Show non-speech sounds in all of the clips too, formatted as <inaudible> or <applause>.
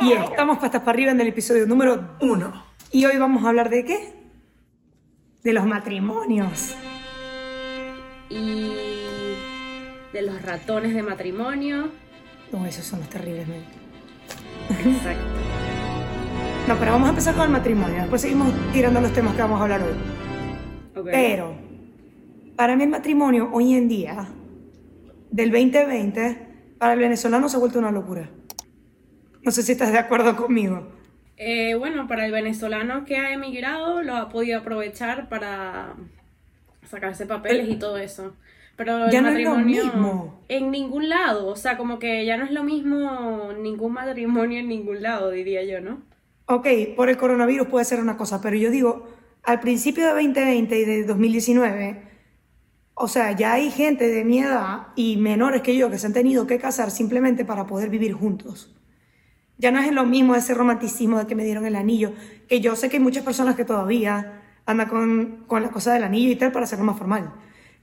Y estamos pastas para arriba en el episodio número uno. Y hoy vamos a hablar de qué? De los matrimonios. Y de los ratones de matrimonio. No, esos son los terribles, Mel. Exacto. No, pero vamos a empezar con el matrimonio. Después seguimos tirando los temas que vamos a hablar hoy. Ok. Pero, para mí el matrimonio hoy en día, del 2020, para el venezolano se ha vuelto una locura. No sé si estás de acuerdo conmigo. Eh, bueno, para el venezolano que ha emigrado, lo ha podido aprovechar para sacarse papeles y todo eso. Pero Ya el no es lo matrimonio mismo. en ningún lado, o sea, como que ya no es lo mismo ningún matrimonio en ningún lado, diría yo, ¿no? Ok, por el coronavirus puede ser una cosa, pero yo digo, al principio de 2020 y de 2019, o sea, ya hay gente de mi edad y menores que yo que se han tenido que casar simplemente para poder vivir juntos. Ya no es lo mismo ese romanticismo de que me dieron el anillo, que yo sé que hay muchas personas que todavía andan con, con la cosa del anillo y tal para hacerlo más formal.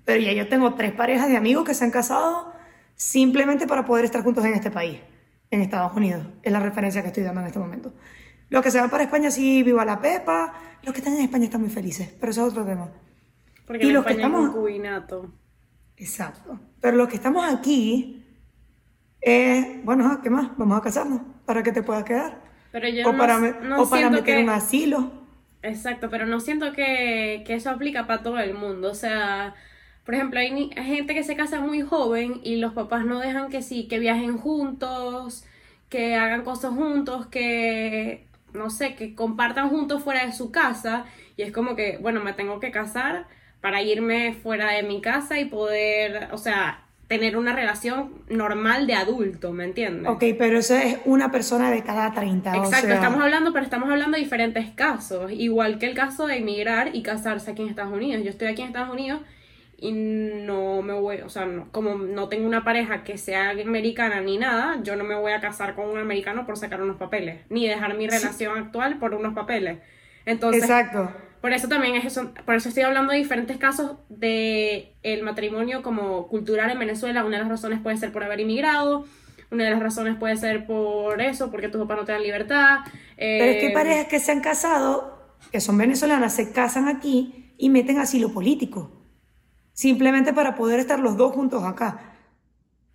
Pero ya yo tengo tres parejas de amigos que se han casado simplemente para poder estar juntos en este país, en Estados Unidos. Es la referencia que estoy dando en este momento. Los que se van para España sí, viva la pepa. Los que están en España están muy felices, pero eso es otro tema. Porque Y los que España estamos- concubinato. Exacto. Pero los que estamos aquí, eh, bueno, ¿qué más? Vamos a casarnos para que te puedas quedar. Pero yo o no, para, no o para meter que... un asilo. Exacto, pero no siento que, que eso aplica para todo el mundo. O sea, por ejemplo, hay, ni- hay gente que se casa muy joven y los papás no dejan que sí, que viajen juntos, que hagan cosas juntos, que, no sé, que compartan juntos fuera de su casa. Y es como que, bueno, me tengo que casar para irme fuera de mi casa y poder, o sea, tener una relación normal de adulto, ¿me entiendes? Ok, pero eso es una persona de cada 30. o Exacto, sea, estamos hablando, pero estamos hablando de diferentes casos, igual que el caso de emigrar y casarse aquí en Estados Unidos. Yo estoy aquí en Estados Unidos y no me voy, o sea, no- como no tengo una pareja que sea americana ni nada, yo no me voy a casar con un americano por sacar unos papeles, ni dejar mi relación actual por unos papeles. Entonces, Exacto. Por eso también es eso, por eso estoy hablando de diferentes casos de el matrimonio como cultural en Venezuela. Una de las razones puede ser por haber inmigrado, una de las razones puede ser por eso, porque tus papás no te dan libertad. Pero es que eh, parejas que se han casado, que son venezolanas, se casan aquí y meten asilo político. Simplemente para poder estar los dos juntos acá.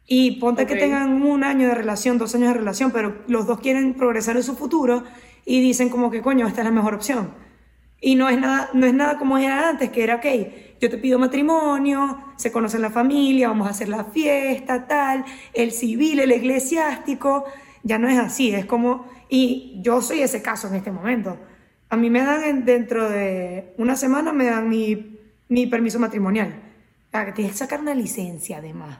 Y ponte que tengan un año de relación, dos años de relación, pero los dos quieren progresar en su futuro y dicen como que coño, esta es la mejor opción. Y no es nada, no es nada como era antes, que era, ok, yo te pido matrimonio, se conocen la familia, vamos a hacer la fiesta, tal, el civil, el eclesiástico, ya no es así, es como, y yo soy ese caso en este momento. A mí me dan en- dentro de una semana, me dan mi, mi permiso matrimonial. Ah, que tienes que sacar una licencia además.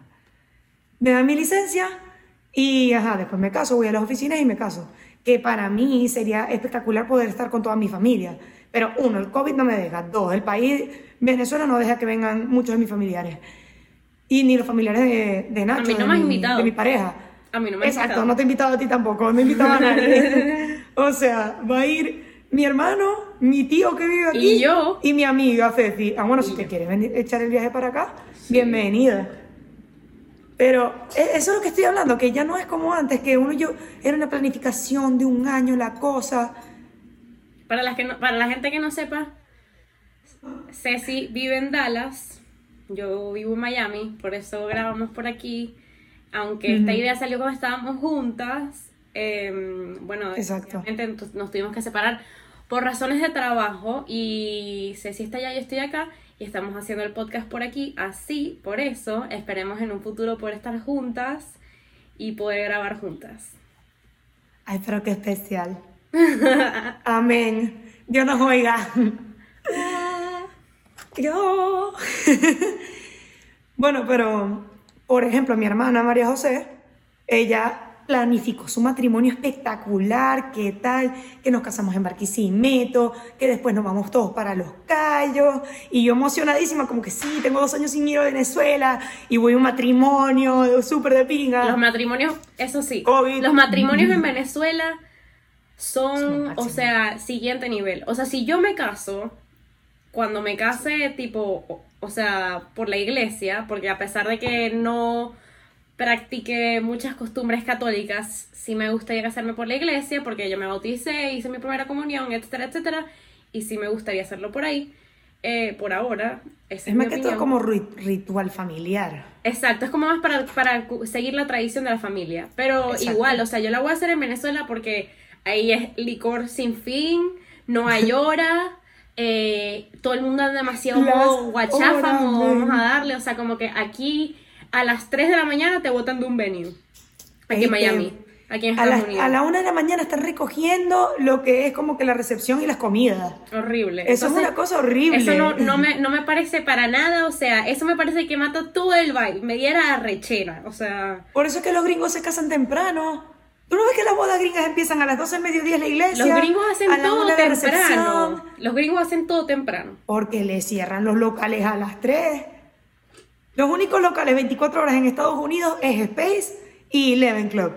Me dan mi licencia y, ajá, después me caso, voy a las oficinas y me caso. Que para mí sería espectacular poder estar con toda mi familia. Pero uno, el COVID no me deja. Dos, el país, Venezuela no deja que vengan muchos de mis familiares. Y ni los familiares de, de Nacho, mí no de, me has invitado. de mi pareja. A mí no me has Exacto, invitado. no te he invitado a ti tampoco, no he invitado a nadie. <laughs> o sea, va a ir mi hermano, mi tío que vive aquí Y yo. y mi amiga Ceci. Ah, bueno, si te quieres venir, echar el viaje para acá, bienvenida. Pero e- eso es lo que estoy hablando, que ya no es como antes, que uno yo era una planificación de un año la cosa. Para, las que no- para la gente que no sepa, Ceci vive en Dallas, yo vivo en Miami, por eso grabamos por aquí. Aunque esta idea salió cuando estábamos juntas, eh, bueno, Exacto. nos tuvimos que separar por razones de trabajo y Ceci está allá, yo estoy acá y estamos haciendo el podcast por aquí, así, por eso, esperemos en un futuro poder estar juntas y poder grabar juntas. Ay, pero qué especial. Amén. Dios nos oiga. Yo. bueno, pero, por ejemplo, mi hermana María José, ella planificó su matrimonio espectacular, qué tal, que nos casamos en Barquisimeto, que después nos vamos todos para Los Cayos, y yo emocionadísima, como que sí, tengo dos años sin ir a Venezuela, y voy a un matrimonio súper de pinga. Los matrimonios, eso sí, COVID. los matrimonios en Venezuela Son o sea, siguiente nivel. O sea, si yo me caso, cuando me case, tipo, o, o sea, por la iglesia, porque a pesar de que no practiqué muchas costumbres católicas, sí me gustaría casarme por la iglesia, porque yo me bauticé, hice mi primera comunión, etcétera, etcétera, y sí me gustaría hacerlo por ahí. Eh, por ahora, esa Es es más mi que todo opinión. como ri- ritual familiar. Exacto, es como más para, para seguir la tradición de la familia. Pero Exacto. igual, o sea, yo la voy a hacer en Venezuela porque ahí es licor sin fin, no hay <laughs> hora, eh, todo el mundo anda demasiado modo guachafa, vamos a darle, o sea, como que aquí a las 3 de la mañana te botan de un venue. Aquí en Miami, te- aquí en A Estados la, Unidos. a la una de la mañana están recogiendo lo que es como que la recepción y las comidas. Horrible. Eso Entonces, es una cosa horrible. Eso no, no, me, no me <laughs> parece para nada, o sea, eso me parece que mata todo el vibe, me diera rechera, o sea... Por eso es que los gringos se casan temprano. ¿Tú no ves que las bodas gringas empiezan a las 12 del mediodía en la iglesia? Los gringos hacen a la todo una temprano. recepción? Los gringos hacen todo temprano. Porque le cierran los locales a las 3. Los únicos locales 24 horas en Estados Unidos es Space y Eleven Club.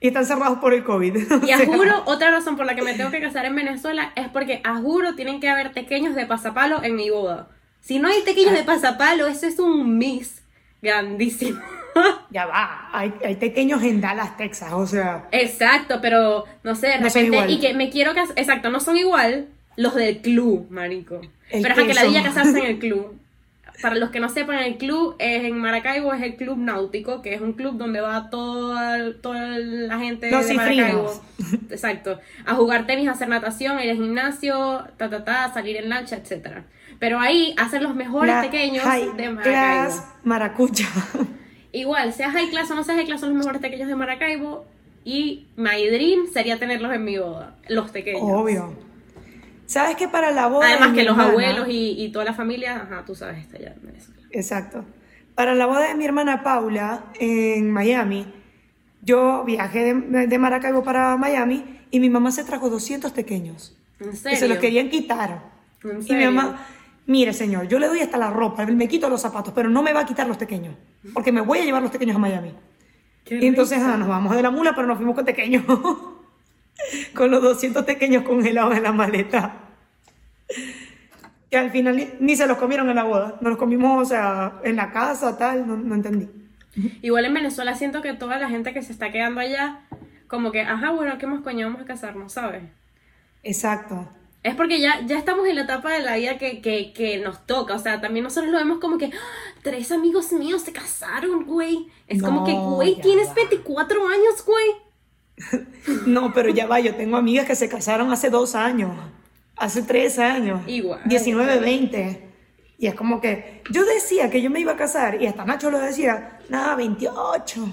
Y están cerrados por el COVID. <laughs> Y a juro, otra razón por la que me tengo que casar en Venezuela es porque a juro tienen que haber tequeños de pasapalo en mi boda. Si no hay tequeños Ah. de pasapalo, eso es un miss grandísimo. <laughs> Ya va, hay, hay pequeños en Dallas, Texas, o sea. Exacto, pero no sé, de No repente, y que me quiero casar, exacto, no son igual los del club, marico. El pero es que la dilla son- casarse en <laughs> el club. Para los que no sepan, el club es en Maracaibo es el club náutico, que es un club donde va toda, toda la gente Los de Maracaibo. cifrinos. Exacto. A jugar tenis, a hacer natación, ir al gimnasio, ta ta ta, salir en lancha, etcétera. Pero ahí hacen los mejores la pequeños de Maracaibo. class maracucha. Igual, sea high class o no sea high class, son los mejores pequeños de Maracaibo. Y my dream sería tenerlos en mi boda. Los pequeños. Obvio. ¿Sabes que para la boda Además de que los hermana- abuelos y, y toda la familia, ajá, tú sabes, está allá en Venezuela. Exacto. Para la boda de mi hermana Paula en Miami, yo viajé de, de Maracaibo para Miami y mi mamá se trajo 200 pequeños. ¿En Que serio? se los querían quitar. ¿En Y mi serio? mamá, mire señor, yo le doy hasta la ropa, me quito los zapatos, pero no me va a quitar los pequeños, porque me voy a llevar los pequeños a Miami. Qué Y entonces ah, nos vamos de la mula, pero nos fuimos con pequeños. <laughs> con los 200 pequeños congelados en la maleta. Que al final ni, ni se los comieron en la boda. Nos los comimos, o sea, en la casa, tal, no, no entendí. Igual en Venezuela siento que toda la gente que se está quedando allá, como que, ajá, bueno, ¿qué más coño vamos a casarnos, sabes? Exacto. Es porque ya, ya estamos en la etapa de la vida que, que, que nos toca. O sea, también nosotros lo vemos como que "Ah, tres amigos míos se casaron, güey. Es como que, güey, tienes va. 24 años, güey. <laughs> No, pero ya va, yo tengo amigas que se casaron hace dos años, hace tres años, Igual. 19, 20. Y es como que yo decía que yo me iba a casar y hasta Nacho lo decía, nada, 28,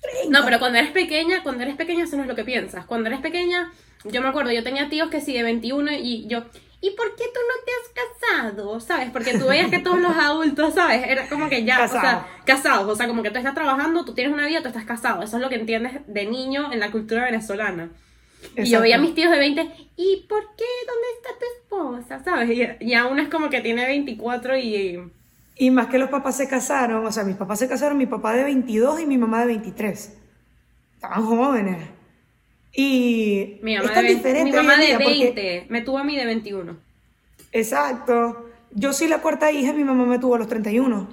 30. No, pero cuando eres pequeña, cuando eres pequeña eso no es lo que piensas. Cuando eres pequeña, yo me acuerdo, yo tenía tíos que sí de 21 y yo, ¿y por qué tú no te has casado? ¿Sabes? Porque tú veías que todos los adultos, ¿sabes? Era como que ya, o sea, Casados. o sea, como que tú estás trabajando, tú tienes una vida, tú estás casado. Eso es lo que entiendes de niño en la cultura venezolana. Y yo veía a mis tíos de 20, ¿y por qué? ¿Dónde está tu esposa? ¿Sabes? Y, y aún es como que tiene 24 y... Y más que los papás se casaron, o sea, mis papás se casaron, mi papá de 22 y mi mamá de 23. Estaban jóvenes. Y Mi es mamá, tan de, diferente mi mamá de día 20, porque- me tuvo a mí de 21. exacto. Yo soy la cuarta hija, mi mamá me tuvo a los 31.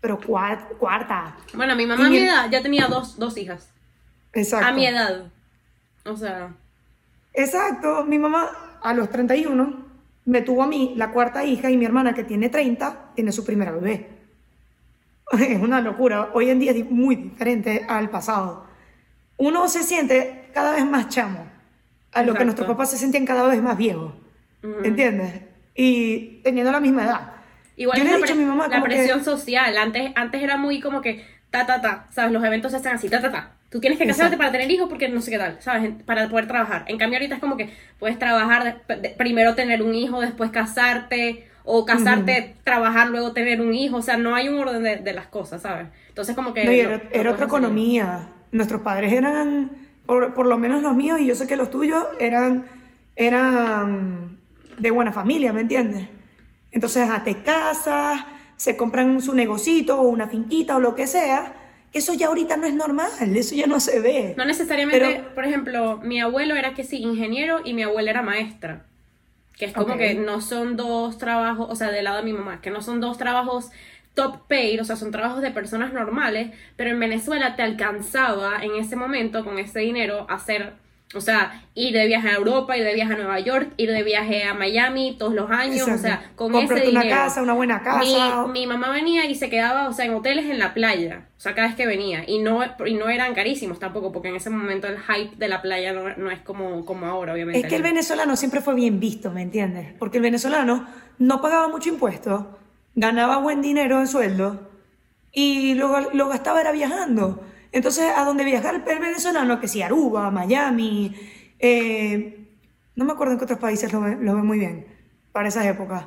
Pero cuar- cuarta. Bueno, mi mamá Y a mi edad ya tenía dos, dos hijas. Exacto. A mi edad. O sea, Exacto. Mi mamá a los 31 me tuvo a mí, la cuarta hija, y mi hermana que tiene 30, tiene su primera bebé. <laughs> Es una locura. Hoy en día es muy diferente al pasado. Uno se siente cada vez más chamo, a lo que nuestros papás se sentían cada vez más viejos. Ujú. ¿Entiendes? Y teniendo la misma edad. igual Yo le he la, dicho a mi mamá la como que- presión social. Antes, antes era muy como que ta, ta, ta. ¿Sabes? Los eventos se hacen así, ta, ta, ta. Tú tienes que casarte Exacto. para tener hijos porque no sé qué tal, ¿sabes? Para poder trabajar. En cambio, ahorita es como que puedes trabajar, primero tener un hijo, después casarte. O casarte, trabajar, luego tener un hijo. O sea, no hay un orden de, de las cosas, ¿sabes? Entonces, como que. No, y era, era otra hacer. Nuestros padres eran, por, por lo menos los míos, y yo sé que los tuyos eran, eran de buena familia, ¿me entiendes? Entonces, a te casas, se compran su negocito o una finquita o lo que sea. Eso ya ahorita no es normal, eso ya no se ve. No necesariamente, Pero- por ejemplo, mi abuelo era que sí, ingeniero y mi abuela era maestra. Que es como que no son dos trabajos, o sea, del lado de mi mamá, que no son dos trabajos top paid, o sea, son trabajos de personas normales, pero en Venezuela te alcanzaba en ese momento con ese dinero hacer, o sea, ir de viaje a Europa, ir de viaje a Nueva York, ir de viaje a Miami todos los años, o sea, con Cómprate ese una dinero. casa, una buena casa. Mi, mi mamá venía y se quedaba, o sea, en hoteles en la playa, o sea, cada vez que venía, y no, y no eran carísimos tampoco, porque en ese momento el hype de la playa no, no es como, como ahora, obviamente. Es que el venezolano siempre fue bien visto, ¿me entiendes? Porque el venezolano no pagaba mucho impuesto, ganaba buen dinero en sueldo y lo, lo gastaba era viajando. Entonces, a donde viajar el venezolano, que si Aruba, Miami, eh, no me acuerdo en qué otros países lo ven, lo ven muy bien para esas épocas.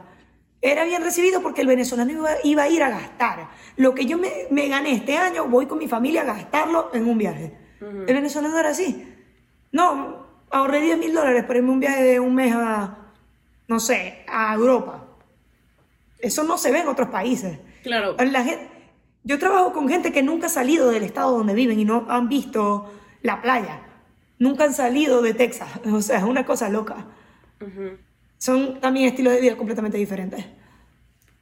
Era bien recibido porque el venezolano iba, iba a ir a gastar. Lo que yo me, me gané este año, voy con mi familia a gastarlo en un viaje. El venezolano era así. No, ahorré 10 mil dólares para irme un viaje de un mes a, no sé, a Europa. Eso no se ve en otros países. Claro. La gente, yo trabajo con gente que nunca ha salido del estado donde viven y no han visto la playa. Nunca han salido de Texas. <laughs> O sea, es una cosa loca. Ujú. Son también estilos de vida completamente diferentes.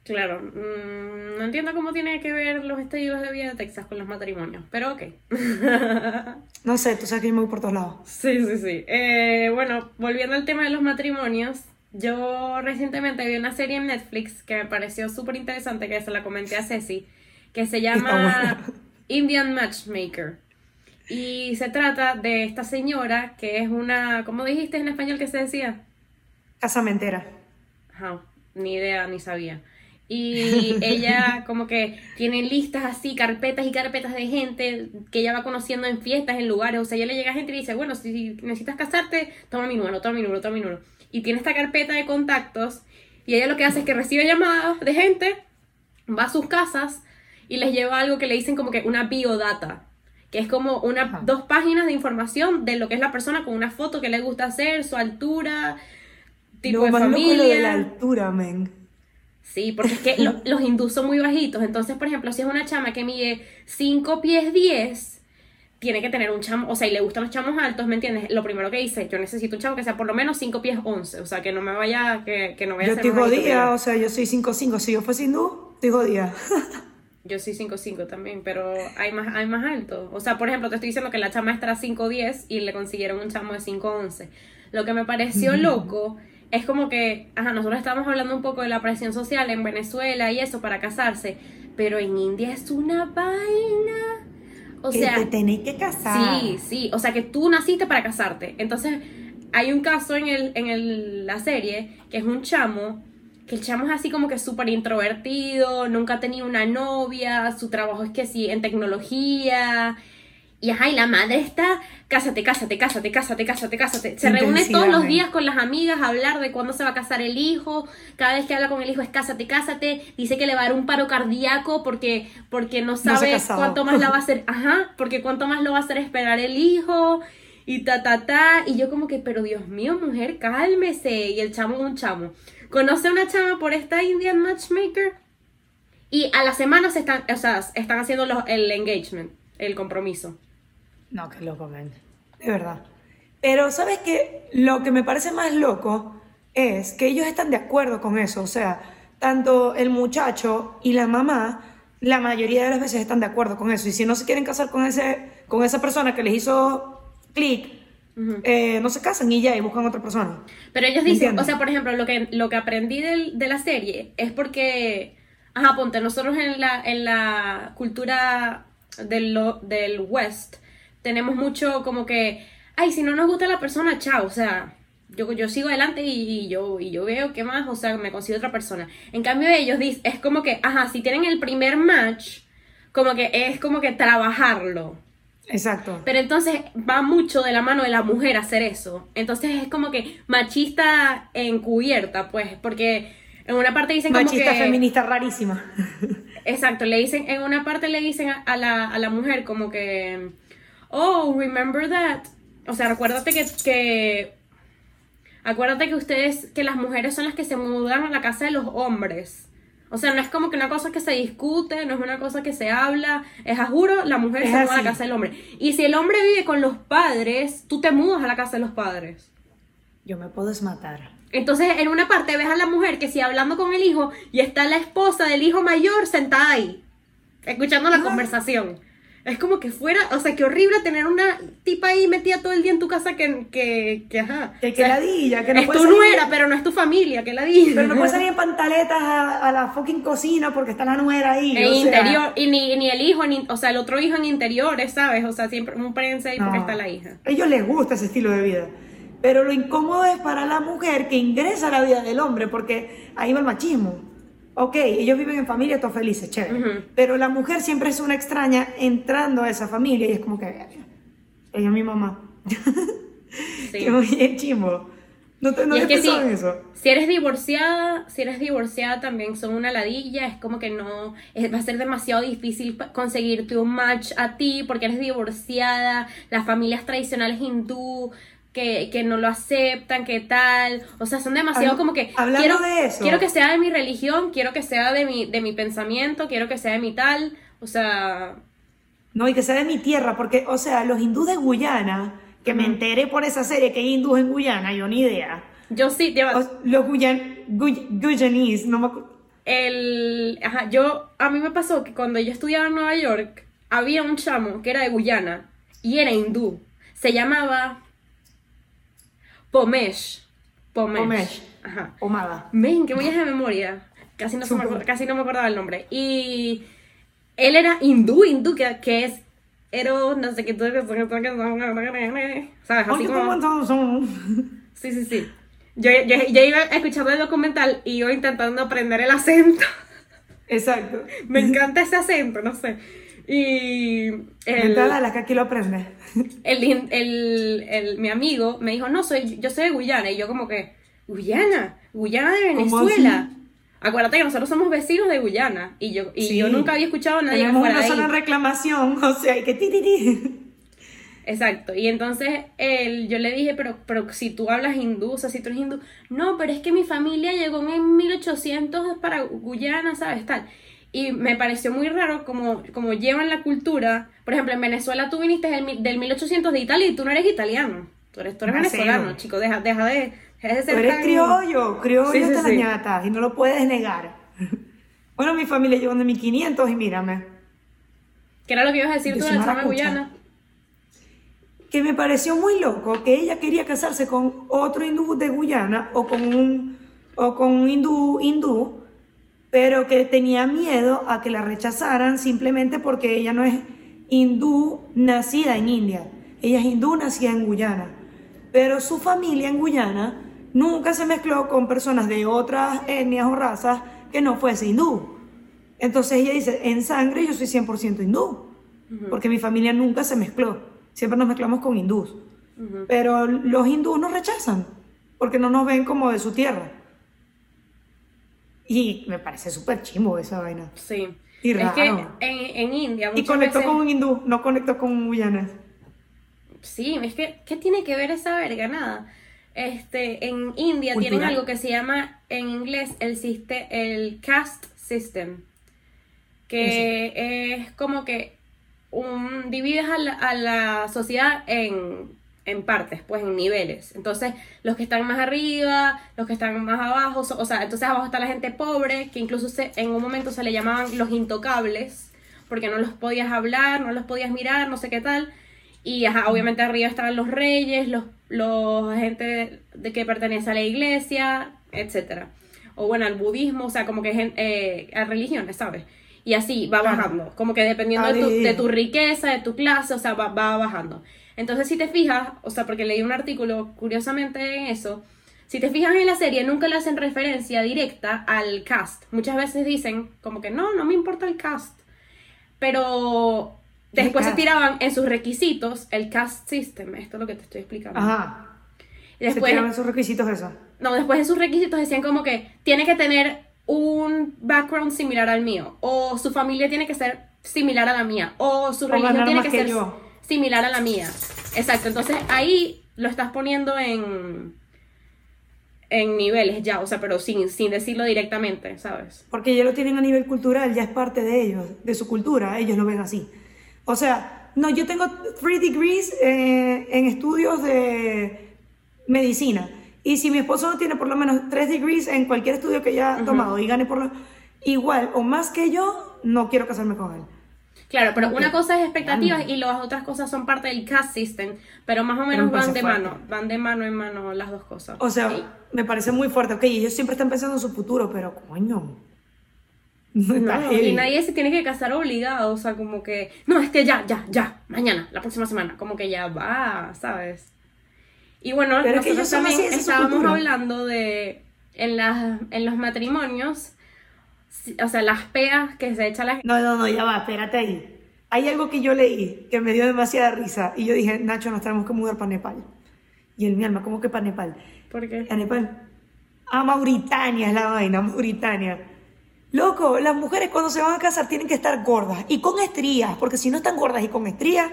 Claro, mm, no entiendo cómo tiene que ver los estilos de vida de Texas con los matrimonios, pero ok. <laughs> No sé, tú sabes que yo me voy por todos lados. sí, sí, sí. Eh, bueno, volviendo al tema de los matrimonios, yo recientemente vi una serie en Netflix que me pareció súper interesante, que se la comenté a Ceci, que se llama. <laughs> Indian Matchmaker. Y se trata de esta señora que es una, ¿cómo dijiste en español que se decía? Casamentera. Ajá, ni idea, ni sabía. Y <laughs> ella como que tiene listas así, carpetas y carpetas de gente que ella va conociendo en fiestas, en lugares. O sea, ella le llega gente y dice, bueno, si necesitas casarte, toma mi número, toma mi número, toma mi número. Y tiene esta carpeta de contactos y ella lo que hace es que recibe llamadas de gente, va a sus casas y les lleva algo que le dicen como que una biodata. Que es como una, Ajá. dos páginas de información de lo que es la persona con una foto que le gusta hacer, su altura, tipo de familia. lo de la altura, men. Sí, porque es que lo- los hindús son muy bajitos. Entonces, por ejemplo, si es una chama que mide 5 pies 10, tiene que tener un chamo, o sea, y le gustan los chamos altos, ¿me entiendes? Lo primero que dice, yo necesito un chamo que sea por lo menos 5 pies 11, o sea, que no me vaya, que, que no vaya Yo a ser estoy bajito que jodida, yo. o sea, yo soy 5'5". Si yo fuese hindú, estoy jodida. <laughs> Yo soy 5'5 también, pero hay más, hay más altos. O sea, por ejemplo, te estoy diciendo que la chama era 5'10 y le consiguieron un chamo de 5'11. Lo que me pareció loco es como que, ajá, nosotros estamos hablando un poco de la presión social en Venezuela y eso para casarse, pero en India es una vaina. O que sea, te tenéis que casar. Sí, sí, o sea que tú naciste para casarte. Entonces, hay un caso en, el, en el- la serie que es un chamo, que el chamo es así como que súper introvertido, nunca ha tenido una novia, su trabajo es que sí, en tecnología. Y ajá, y la madre está, cásate, cásate, cásate, cásate, cásate, cásate. Se reúne todos los días con las amigas a hablar de cuándo se va a casar el hijo. Cada vez que habla con el hijo es cásate, cásate. Dice que le va a dar un paro cardíaco porque, porque no sabe cuánto más la va a hacer. <laughs> Ajá, porque cuánto más lo va a hacer esperar el hijo. Y ta, ta, ta. Y yo como que, pero Dios mío, mujer, cálmese. Y el chamo, un chamo. Conoce a una chama por esta Indian Matchmaker. Y a la semana se están, o sea, están haciendo los- el engagement, el compromiso. No, qué loco, man. De verdad. Pero, ¿sabes qué? Lo que me parece más loco es que ellos están de acuerdo con eso. O sea, tanto el muchacho y la mamá, la mayoría de las veces están de acuerdo con eso. Y si no se quieren casar con, ese, con esa persona que les hizo clic, Ujú. eh, no se casan y ya, y buscan otra persona. Pero ellos dicen, Entiendo. o sea, por ejemplo, lo que, lo que aprendí del- de la serie es porque, ajá, ponte, nosotros en la, en la cultura del, del West tenemos mucho como que, ay, si no nos gusta la persona, chao, o sea, yo, yo sigo adelante y, y yo, y yo veo qué más, o sea, me consigo otra persona. En cambio ellos dicen, es como que, ajá, si tienen el primer match, como que es como que trabajarlo. Exacto. Pero entonces va mucho de la mano de la mujer hacer eso. Entonces es como que machista encubierta, pues, porque en una parte dicen Machista como que... feminista rarísima. Exacto, le dicen, en una parte le dicen a, a la, a la mujer como que, oh, remember that. O sea, acuérdate que, que, acuérdate que ustedes, que las mujeres son las que se mudan a la casa de los hombres. O sea, no es como que una cosa que se discute, no es una cosa que se habla, es a juro, la mujer Es se muda a la así. casa del hombre. Y si el hombre vive con los padres, tú te mudas a la casa de los padres. Yo me puedo desmatar. Entonces, en una parte ves a la mujer que sigue hablando con el hijo y está la esposa del hijo mayor sentada ahí, escuchando la Ah. conversación. Es como que fuera, o sea, qué horrible tener una tipa ahí metida todo el día en tu casa que, que, que ajá. Que, O que sea, ladilla, que no es tu salir- nuera, pero no es tu familia, que la di. Pero no puede salir en pantaletas a, a la fucking cocina porque está la nuera ahí. En o sea, interior, y ni, ni el hijo, ni, o sea, el otro hijo en interiores, ¿sabes? O sea, siempre un prensa ahí porque está la hija. A ellos les gusta ese estilo de vida. Pero lo incómodo es para la mujer que ingresa a la vida del hombre, porque ahí va el machismo. Ok, ellos viven en familia, todos felices, chévere. Pero la mujer siempre es una extraña entrando a esa familia y es como que, "Verga, ella es mi mamá. <laughs> Sí. que chimbo. No, te, no Y es que eso. si eres divorciada, si eres divorciada también son una ladilla, es como que no, es- va a ser demasiado difícil conseguirte un match a ti porque eres divorciada, las familias tradicionales hindú que, que no lo aceptan, qué tal, o sea, son demasiado Habl- como que hablando quiero, de eso. quiero que sea de mi religión, quiero que sea de mi, de mi pensamiento, quiero que sea de mi tal, o sea, No, y que sea de mi tierra, porque, o sea, los hindúes de Guyana, que me enteré por esa serie que hay hindúes en Guyana, yo ni idea. yo sí, lleva, O- los Guyan, Guy- Guyanese, no me acu- el, ajá, yo, a mí me pasó que cuando yo estudiaba en Nueva York, había un chamo que era de Guyana y era hindú. Se llamaba Pomesh. Pomesh. Pomesh. Ajá. pomada. Men, qué muy de memoria. Casi no, me casi no me acordaba el nombre. Y él era hindú, hindú, que, que es Ero, no sé qué, ¿sabes? Así como... Sí, sí, sí. Yo, yo, yo iba escuchando el documental y iba intentando aprender el acento. Exacto. <laughs> Me encanta ese acento, no sé. Y el, Vete a Dallas, que aquí lo aprendes. el, el, el- mi amigo me dijo, no, soy, yo soy de Guyana. Y yo como que, Guyana, Guyana de ¿Cómo Venezuela. Acuérdate que nosotros somos vecinos de Guyana. Y yo, y Sí. yo nunca había escuchado a nadie que Tenemos fuera una de ahí. sola reclamación, <laughs> o sea, hay que ti, ti, ti. Exacto, y entonces él, yo le dije, pero, pero si tú hablas hindú, o sea, si tú eres hindú, no, pero es que mi familia llegó en 1800 para Guyana, ¿sabes? Tal. Y me pareció muy raro como, como llevan la cultura. Por ejemplo, en Venezuela tú viniste del, del 1800 de Italia y tú no eres italiano. Tú eres, tú eres venezolano, chico, deja, deja de, deja de Tú ser eres tan- criollo, criollo Sí, sí, hasta sí. la ñata, y no lo puedes negar. Bueno, mi familia llegó de 1500 y mírame. ¿Qué era lo que ibas a decir tú de maracucha. Guyana? que me pareció muy loco que ella quería casarse con otro hindú de Guyana o con un, o con un hindú hindú, pero que tenía miedo a que la rechazaran simplemente porque ella no es hindú nacida en India, ella es hindú nacida en Guyana, pero su familia en Guyana nunca se mezcló con personas de otras etnias o razas que no fuese hindú. Entonces ella dice, en sangre yo soy 100% hindú, porque mi familia nunca se mezcló. Siempre nos mezclamos con hindús. Ujú. Pero los hindús nos rechazan, porque no nos ven como de su tierra. Y me parece súper chimbo esa vaina. Sí. Y es que raro. en, en India Y conectó veces... con un hindú, no conectó con un guyanés. Sí, es que, ¿qué tiene que ver esa verga? Nada. Este, en India tienen algo que se llama en inglés el, siste- el caste system, que es como que un, divides a la, a la sociedad en, en partes, pues en niveles. Entonces, los que están más arriba, los que están más abajo, so- o sea, entonces abajo está la gente pobre, que incluso se- en un momento se le llamaban los intocables, porque no los podías hablar, no los podías mirar, no sé qué tal. Y ajá, obviamente arriba estaban los reyes, los, los gente de que pertenece a la iglesia, etcétera. O bueno, al budismo, o sea, como que eh, a religiones, ¿sabes? Y así va bajando, como que dependiendo de tu, de tu riqueza, de tu clase, o sea, va, va bajando. Entonces, si te fijas, o sea, porque leí un artículo curiosamente en eso, si te fijas en la serie, nunca le hacen referencia directa al cast. Muchas veces dicen como que no, no me importa el cast. Pero después se tiraban en sus requisitos el cast system. Esto es lo que te estoy explicando. Ajá. Y Se después, tiraron esos requisitos eso. no, después de sus requisitos decían como que tiene que tener un background similar al mío. O su familia tiene que ser similar a la mía. O su O religión tiene que, que ser yo. Similar a la mía. Exacto. Entonces ahí lo estás poniendo en en niveles ya, o sea, pero sin, sin decirlo directamente, ¿sabes? Porque ya lo tienen a nivel cultural, ya es parte de ellos, de su cultura, ellos lo ven así. O sea, no, yo tengo three degrees eh, en estudios de medicina Y si mi esposo tiene por lo menos 3 degrees en cualquier estudio que haya tomado y gane por lo igual o más que yo, no quiero casarme con él. Claro, pero una cosa es expectativas y las otras cosas son parte del cast system, pero más o menos van de fuerte. mano, van de mano en mano las dos cosas. O sea, Sí. me parece muy fuerte. Ok, ellos siempre están pensando en su futuro, pero coño. No <laughs> y nadie se tiene que casar obligado, o sea, como que, no, es que ya, ya, ya, mañana, la próxima semana, como que ya va, ¿sabes? Y bueno, Pero que nosotros también estábamos hablando de, en, las, en los matrimonios, o sea, las peas que se echa la gente. No, no, no, ya va, espérate ahí. Hay algo que yo leí que me dio demasiada risa y yo dije, Nacho, nos tenemos que mudar para Nepal. Y él, mi alma, ¿cómo que para Nepal? ¿Por qué? A Nepal. A Mauritania es la vaina, Mauritania. Loco, las mujeres cuando se van a casar tienen que estar gordas y con estrías, porque si no están gordas y con estrías,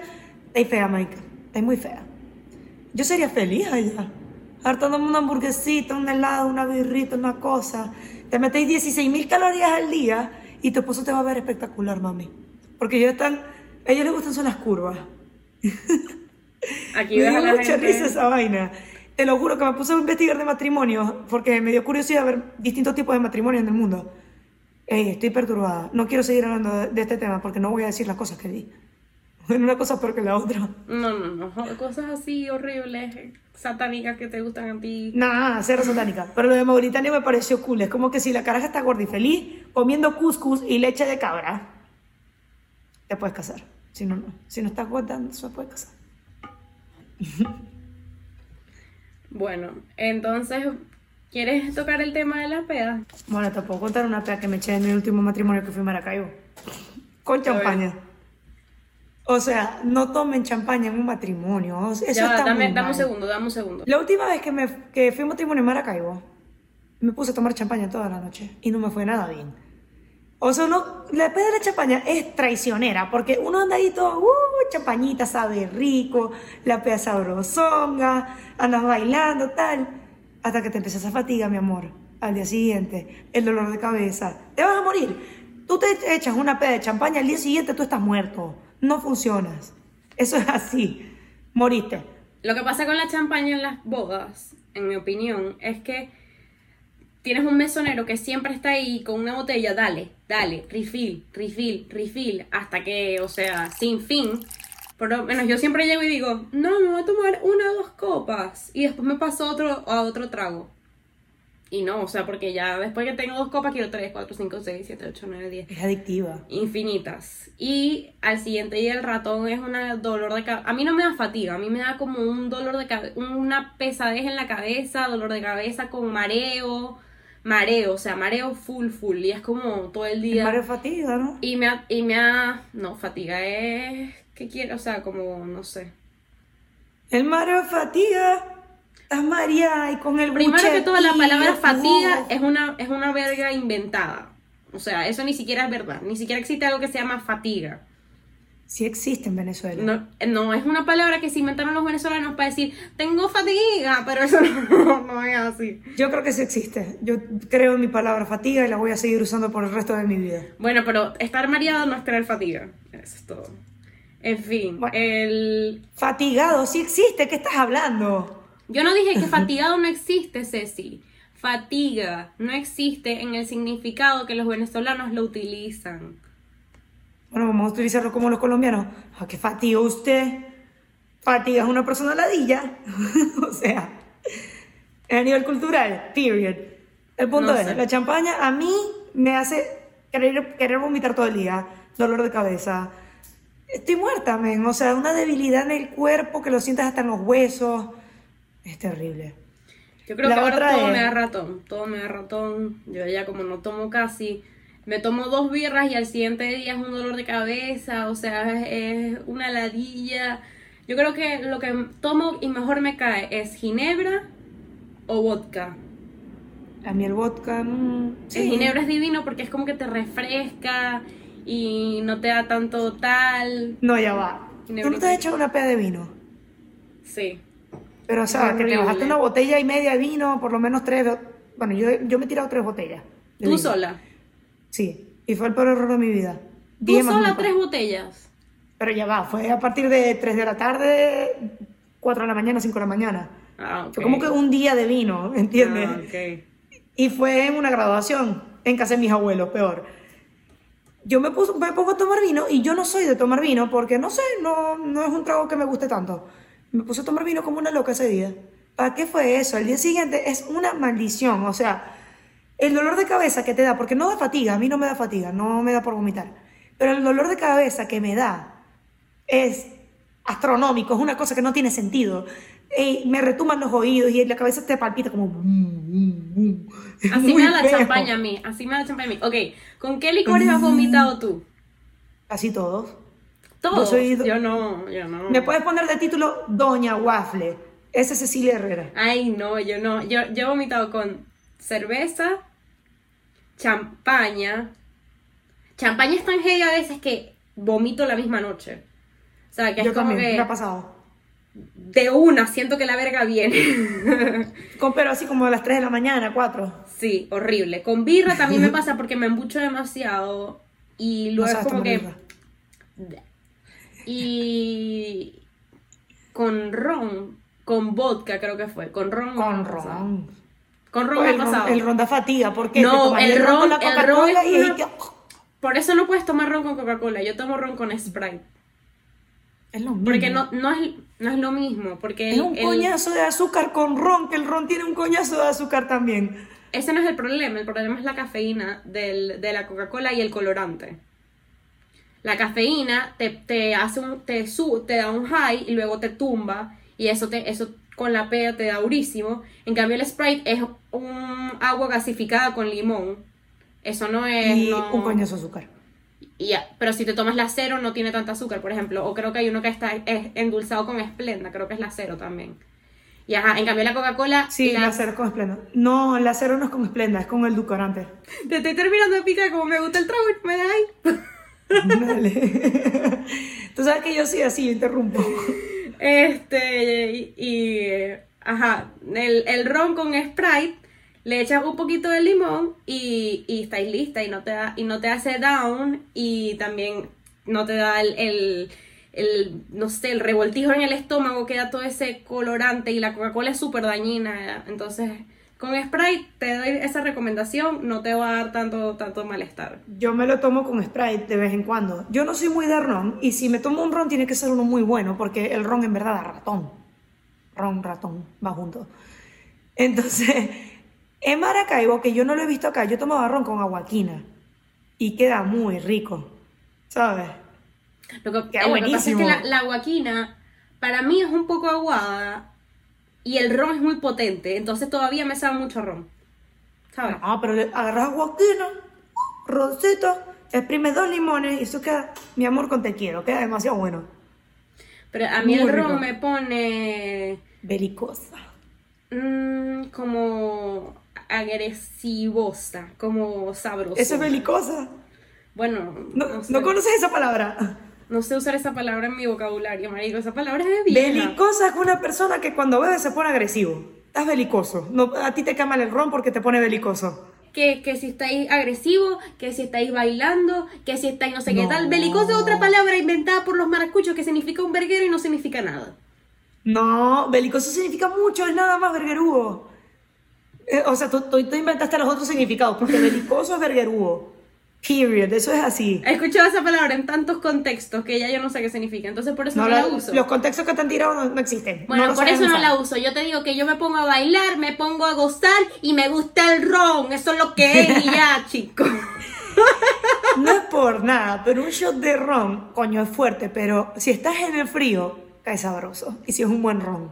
estáis fea, Mike. Estáis muy fea. Yo sería feliz allá. Hartándome una hamburguesita, un helado, una birrita, una cosa. Te metéis 16 mil calorías al día y tu esposo te va a ver espectacular, mami. Porque ellos están, a ellos les gustan son las curvas. Aquí <laughs> Me dio la mucha gente. risa esa vaina. Te lo juro que me puse a investigar de matrimonios porque me dio curiosidad ver distintos tipos de matrimonios en el mundo. Ey, estoy perturbada. No quiero seguir hablando de, de este tema porque no voy a decir las cosas que di. <laughs> Una cosa peor que la otra. No, no, no, cosas así horribles, satánicas que te gustan a ti. Nada, cero satánica. Pero lo de Mauritania me pareció cool. Es como que si la caraja está gorda y feliz, comiendo couscous y leche de cabra, te puedes casar. Si no, no. Si no estás gorda, no se puede casar. <laughs> Bueno, entonces, ¿quieres tocar el tema de las pedas? Bueno, te puedo contar una pea que me eché en mi último matrimonio que fui a Maracaibo. Con champaña. O sea, no tomen champaña en un matrimonio. Eso ya, está dame, muy dame un segundo, dame un segundo. La última vez que, me, que fui a un matrimonio en Maracaibo, me puse a tomar champaña toda la noche y no me fue nada bien. O sea, uno- la peda de la champaña es traicionera porque uno anda ahí todo, uh, champañita sabe rico, la peda sabrosonga, andas bailando, tal, hasta que te empiezas a fatiga, mi amor. Al día siguiente, el dolor de cabeza, te vas a morir. Tú te echas una peda de champaña, al día siguiente tú estás muerto. No funcionas. Eso es así. Moriste. Lo que pasa con la champaña en las bodas, en mi opinión, es que tienes un mesonero que siempre está ahí con una botella, dale, dale, refill, refill, refill, hasta que, o sea, sin fin. Por lo menos yo siempre llego y digo, no, me voy a tomar una o dos copas y después me paso otro, a otro trago. Y no, o sea, porque ya después que tengo dos copas quiero tres, cuatro, cinco, seis, siete, ocho, nueve, diez Es adictiva. infinitas. Y al siguiente día el ratón es un dolor de cabeza. A mí no me da fatiga, a mí me da como un dolor de cabeza, una pesadez en la cabeza, dolor de cabeza con mareo, mareo, o sea, mareo full, full. Y es como todo el día. Mario fatiga, ¿no? Y me ha, y me ha, no, fatiga es, ¿qué quiero? O sea, como, no sé. El Mario fatiga. Estás María y con el Primero que todo, la palabra fatiga es una, es una verga inventada. O sea, eso ni siquiera es verdad. Ni siquiera existe algo que se llama fatiga. Sí existe en Venezuela. No, no, es una palabra que se inventaron los venezolanos para decir, tengo fatiga, pero eso <laughs> no, no es así. Yo creo que sí existe. Yo creo en mi palabra fatiga y la voy a seguir usando por el resto de mi vida. Bueno, pero estar mareado no es tener fatiga. Eso es todo. En fin, Bueno. el... Fatigado, sí existe. ¿Qué estás hablando? Yo no dije que fatigado no existe, Ceci. Fatiga no existe en el significado que los venezolanos lo utilizan. Bueno, vamos a utilizarlo como los colombianos. ¿A qué fatiga usted? Fatiga es una persona ladilla. <laughs> o sea, a nivel cultural, period. El punto No es, sé. la champaña a mí me hace querer, querer vomitar todo el día, dolor de cabeza. Estoy muerta, men. O sea, una debilidad en el cuerpo que lo sientas hasta en los huesos. Es terrible. Yo creo La que ahora todo es- me da ratón, todo me da ratón. Yo ya como no tomo casi, me tomo dos birras y al siguiente día es un dolor de cabeza, o sea, es, es una ladilla. Yo creo que lo que tomo y mejor me cae es ginebra o vodka. A mí el vodka. mm, El ginebra es divino porque es como que te refresca y no te da tanto tal. No, ya va. ¿Tú no te has echado una peda de vino? Sí. Pero, o sea, que te bajaste una botella y media de vino, por lo menos tres. Bueno, yo, yo me he tirado tres botellas. Tú vino. sola. Sí, y fue el peor error de mi vida. Tú más sola nunca. tres botellas. Pero ya va, fue a partir de 3 de la tarde, 4 de la mañana, 5 de la mañana. Ah, ok. Fue como que un día de vino, <laughs> ¿entiendes? Ah, ok. Y fue en una graduación, en casa de mis abuelos, peor. Yo me, puse, me pongo a tomar vino y yo no soy de tomar vino porque no sé, no, no es un trago que me guste tanto. Me puse a tomar vino como una loca ese día. ¿Para qué fue eso? El día siguiente es una maldición. O sea, el dolor de cabeza que te da, porque no da fatiga, a mí no me da fatiga, no me da por vomitar. Pero el dolor de cabeza que me da es astronómico, es una cosa que no tiene sentido. Eh, me retuman los oídos y la cabeza te palpita como... Es Así me da la champaña a mí, así me da la champaña a mí. Ok, ¿con qué licores has vomitado tú? Casi todos. Todos. soy- Yo no, yo no. Me puedes poner de título Doña Waffle. Esa es Cecilia Herrera. Ay, no, yo no. Yo, yo he vomitado con cerveza, champaña. Champaña es tan heavy a veces que vomito la misma noche. O sea, que Yo es como también, que me ha pasado. de una siento que la verga viene. <laughs> Con, pero así como a las 3 de la mañana, 4. sí, horrible. Con birra también me pasa porque me embucho demasiado y <laughs> luego es como que... Y con ron, con vodka creo que fue, con ron. Con ron. Con ron el, ron pasado. el ron da fatiga. ¿Por qué? No, el ron- con la el ron es y una- que- Por eso no puedes tomar ron con Coca-Cola, yo tomo ron con Sprite. Es lo mismo. Porque no, no, es, no es lo mismo, porque Es el- un el- coñazo de azúcar con ron, que el ron tiene un coñazo de azúcar también. ese no es el problema, el problema es la cafeína del- de la Coca-Cola y el colorante. La cafeína te, te hace un, te, su- te da un high y luego te tumba y eso te, eso con la pega te da durísimo. En cambio el Sprite es un agua gasificada con limón. Eso no es Y no- un coñazo de azúcar. Y ya, pero si te tomas la cero no tiene tanta azúcar, por ejemplo. O creo que hay uno que está es endulzado con esplenda, creo que es la cero también. Y ajá, en cambio la Coca-Cola... Sí, la- la cero con esplenda. No, la cero no es con esplenda, es con el edulcorante. Te estoy terminando de picar como me gusta el trago y me da ahí. Dale. Tú sabes que yo soy así, interrumpo. Este, y, y, ajá, el, el ron con Sprite, le echas un poquito de limón y, y estáis lista y no te da, y no te hace down y también no te da el, el, el, no sé, el revoltijo en el estómago, queda todo ese colorante y la Coca-Cola es súper dañina, entonces con Sprite te doy esa recomendación, no te va a dar tanto, tanto malestar. Yo me lo tomo con Sprite de vez en cuando. Yo no soy muy de ron y si me tomo un ron tiene que ser uno muy bueno porque el ron en verdad da ratón. Ron, ratón, va junto. Entonces, <laughs> en Maracaibo, que yo no lo he visto acá, yo tomaba ron con aguaquina y queda muy rico, ¿sabes? Lo que, eh, lo que pasa es que la, la guaquina para mí es un poco aguada y el ron es muy potente, entonces todavía me sabe mucho a ron. ¿Sabes? Ah, pero agarras aguaquina, roncito, exprimes dos limones y eso queda, mi amor, con te quiero, queda demasiado bueno. Pero a mí Muy el ron rico. me pone Belicosa. mm, como agresivosa, como sabrosa. Eso es belicosa. Bueno, No, no, sé, ¿no conoces esa palabra? No sé usar esa palabra en mi vocabulario, marico. Esa palabra es de vieja. Belicosa es una persona que cuando bebe se pone agresivo. Estás belicoso. No, a ti te cae mal el ron porque te pone belicoso. Que, que si estáis agresivo, que si estáis bailando, que si estáis no sé qué No. tal. Belicoso es otra palabra inventada por los maracuchos que significa un verguero y no significa nada. No, belicoso significa mucho, es nada más verguerudo. Eh, o sea, tú, tú- tú inventaste los otros significados, porque belicoso es verguerudo. Period, eso es así. He escuchado esa palabra en tantos contextos que ya yo no sé qué significa, entonces por eso no, No, la la- uso. los contextos que te han tirado no, no existen. Bueno, No por eso no la uso. Yo te digo que yo me pongo a bailar, me pongo a gozar y me gusta el ron. Eso es lo que es y ya, <laughs> chicos. No es por nada, pero un shot de ron, coño, es fuerte, pero si estás en el frío, cae sabroso. Y si es un buen ron.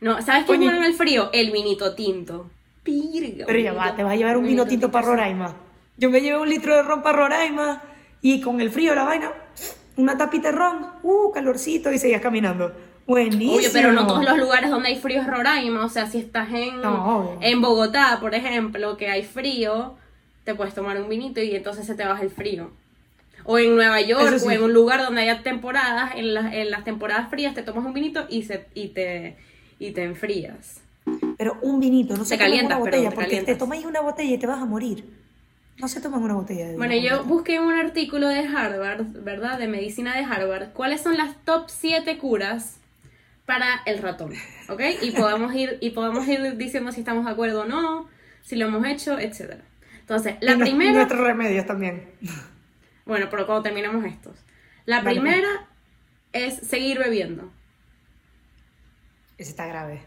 No, ¿sabes qué es bueno en el frío? El vinito tinto. Pirga, Pero ya va, te vas a llevar un vino tinto para sí. Roraima. Yo me llevé un litro de ron para Roraima y con el frío la vaina, una tapita de ron, uh, calorcito y seguías caminando. Buenísimo. Oye, pero no todos los lugares donde hay frío es Roraima. O sea, si estás en, No, obvio. en Bogotá, por ejemplo, que hay frío, te puedes tomar un vinito y entonces se te baja el frío. O en Nueva York, sí. o en un lugar donde haya temporadas, en, las- en las temporadas frías te tomas un vinito y, se, y, te, y te enfrías. Pero un vinito, no se Te toman calientas, una botella, te porque te tomáis una botella y te vas a morir. No se toman una botella de Bueno, yo busqué un artículo de Harvard, ¿verdad? De medicina de Harvard. ¿Cuáles son las top 7 curas para el ratón, ¿ok? Y podemos ir, y podemos ir diciendo si estamos de acuerdo o no, si lo hemos hecho, etc. Entonces, la Y primera... Nuestros remedios también. Bueno, pero cuando terminemos estos. La pues. primera es seguir bebiendo. Ese está grave.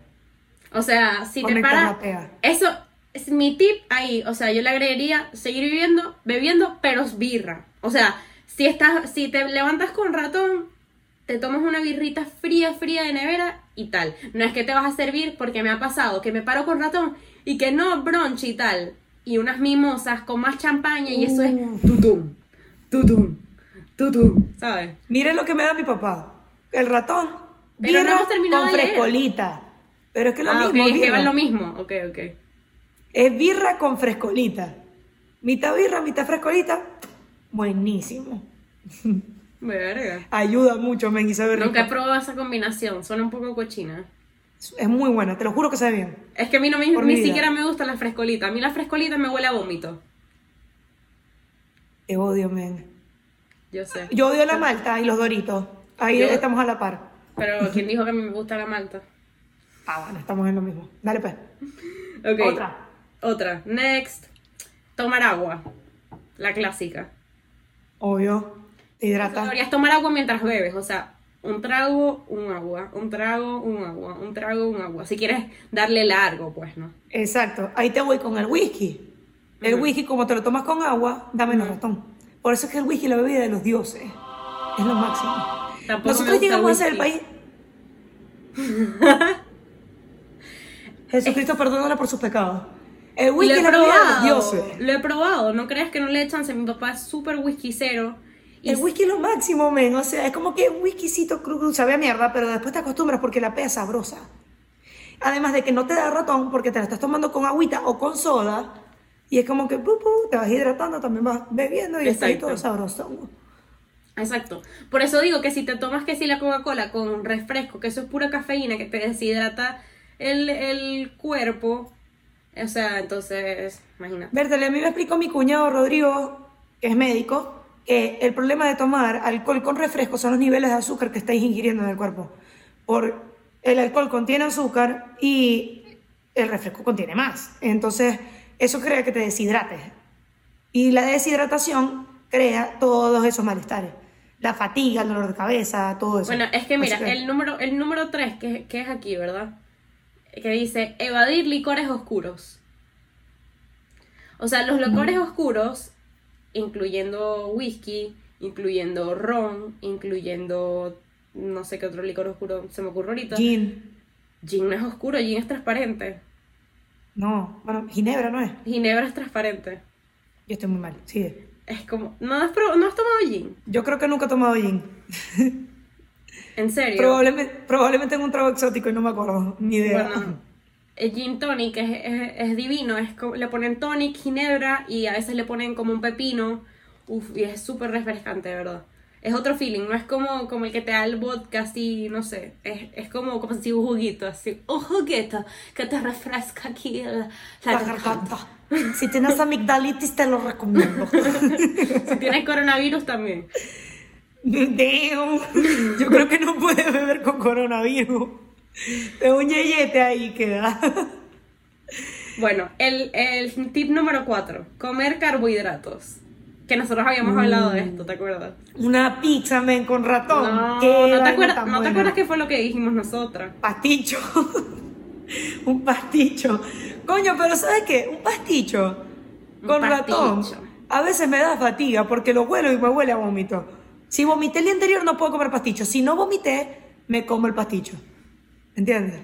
O sea, si te Conectas para... la pega. Eso es mi tip ahí. O sea, yo le agregaría seguir viviendo, bebiendo, pero es birra. O sea, si estás, si te levantas con ratón, te tomas una birrita fría, fría de nevera y tal. No es que te vas a servir porque me ha pasado que me paro con ratón y que no brunch y tal. Y unas mimosas con más champaña y eso es Uh. tutum, tutum, tutum, ¿sabes? Miren lo que me da mi papá. El ratón. Pero no birra hemos terminado con frescolita. Pero es que lo Ah, mismo. es que lo mismo. Ok, ok. Es birra con frescolita. Mitad birra, mitad frescolita. Buenísimo. Verga. Ayuda mucho, men, y sabe rico. Nunca he probado esa combinación, suena un poco cochina. Es muy buena, te lo juro que sabe bien. Es que a mí no me, Por ni siquiera me gusta la frescolita. A mí la frescolita me huele a vómito. Te odio, men. Yo sé. Yo odio la malta y los doritos. Ahí Yo- estamos a la par. Pero ¿quién dijo que a mí me gusta la malta? Ah, bueno, estamos en lo mismo. Dale, pues. Ok. Otra. Otra. Next. Tomar agua. La clásica. Obvio. Te hidrata. Deberías tomar agua mientras bebes. O sea, un trago, un agua. Un trago, un agua. Un trago, un agua. Si quieres darle largo, pues, ¿no? Exacto. Ahí te voy con el whisky. El whisky, como te lo tomas con agua, da menos ratón. Por eso es que el whisky es la bebida de los dioses. Es lo máximo. Tampoco Nosotros llegamos a ser el país. <laughs> Jesucristo perdónala por sus pecados. El Lo whisky he de los probado. Lo he probado. No creas que no le echan. Mi papá es súper whiskycero. El whisky es lo máximo, men. O sea, es como que un whiskycito cru, cru, sabe a mierda, pero después te acostumbras porque la pea es sabrosa. Además de que no te da ratón porque te la estás tomando con agüita o con soda. Y es como que pu, pu, te vas hidratando, también vas bebiendo y está todo sabroso. Exacto. Por eso digo que si te tomas que si la Coca-Cola con refresco, que eso es pura cafeína, que te deshidrata el, el cuerpo, o sea, entonces, imagínate. Bertale, a mí me explicó mi cuñado Rodrigo, que es médico, que el problema de tomar alcohol con refresco son los niveles de azúcar que estáis ingiriendo en el cuerpo. Por el alcohol contiene azúcar y el refresco contiene más. Entonces, eso crea que te deshidrates. Y la deshidratación crea todos esos malestares. La fatiga, el dolor de cabeza, todo eso. Bueno, es que mira, el número, el número 3, que, que es aquí, ¿verdad? Que dice evadir licores oscuros. O sea, los licores oscuros, incluyendo whisky, incluyendo ron, incluyendo no sé qué otro licor oscuro se me ocurre ahorita. Gin. Gin no es oscuro, gin es transparente. No, bueno, ginebra no es. Ginebra es transparente. Yo estoy muy mal, sigue. Es como, ¿no has, no has tomado gin? Yo creo que nunca he tomado gin. <laughs> ¿En serio? Probablemente, probablemente en un trago exótico y no me acuerdo, ni idea. Bueno, el gin tonic es, es, es divino, es como- le ponen tonic, ginebra y a veces le ponen como un pepino. Uf, y es súper refrescante, de verdad. Es otro feeling, no es como, como el que te da el vodka así, no sé. Es, es como, como si un juguito, así. Un juguito que te refresca aquí la, la La garganta. garganta. Si tienes amigdalitis, te lo recomiendo. <laughs> Si tienes coronavirus también. Damn. Yo creo que no puedes beber con coronavirus. Es un yeyete ahí queda. Bueno, el, el tip número 4, comer carbohidratos. Que nosotros habíamos hablado de esto, ¿te acuerdas? Una pizza, men, con ratón. No, no te, acuerdas, ¿no te acuerdas qué fue lo que dijimos nosotras? Pasticho. <laughs> un pasticho. Coño, pero ¿sabes qué? Un pasticho Un con ratón. A veces me da fatiga porque lo huelo y me huele a vómito. Si vomité el día anterior no puedo comer pasticho. Si no vomité, me como el pasticho. ¿Entiendes?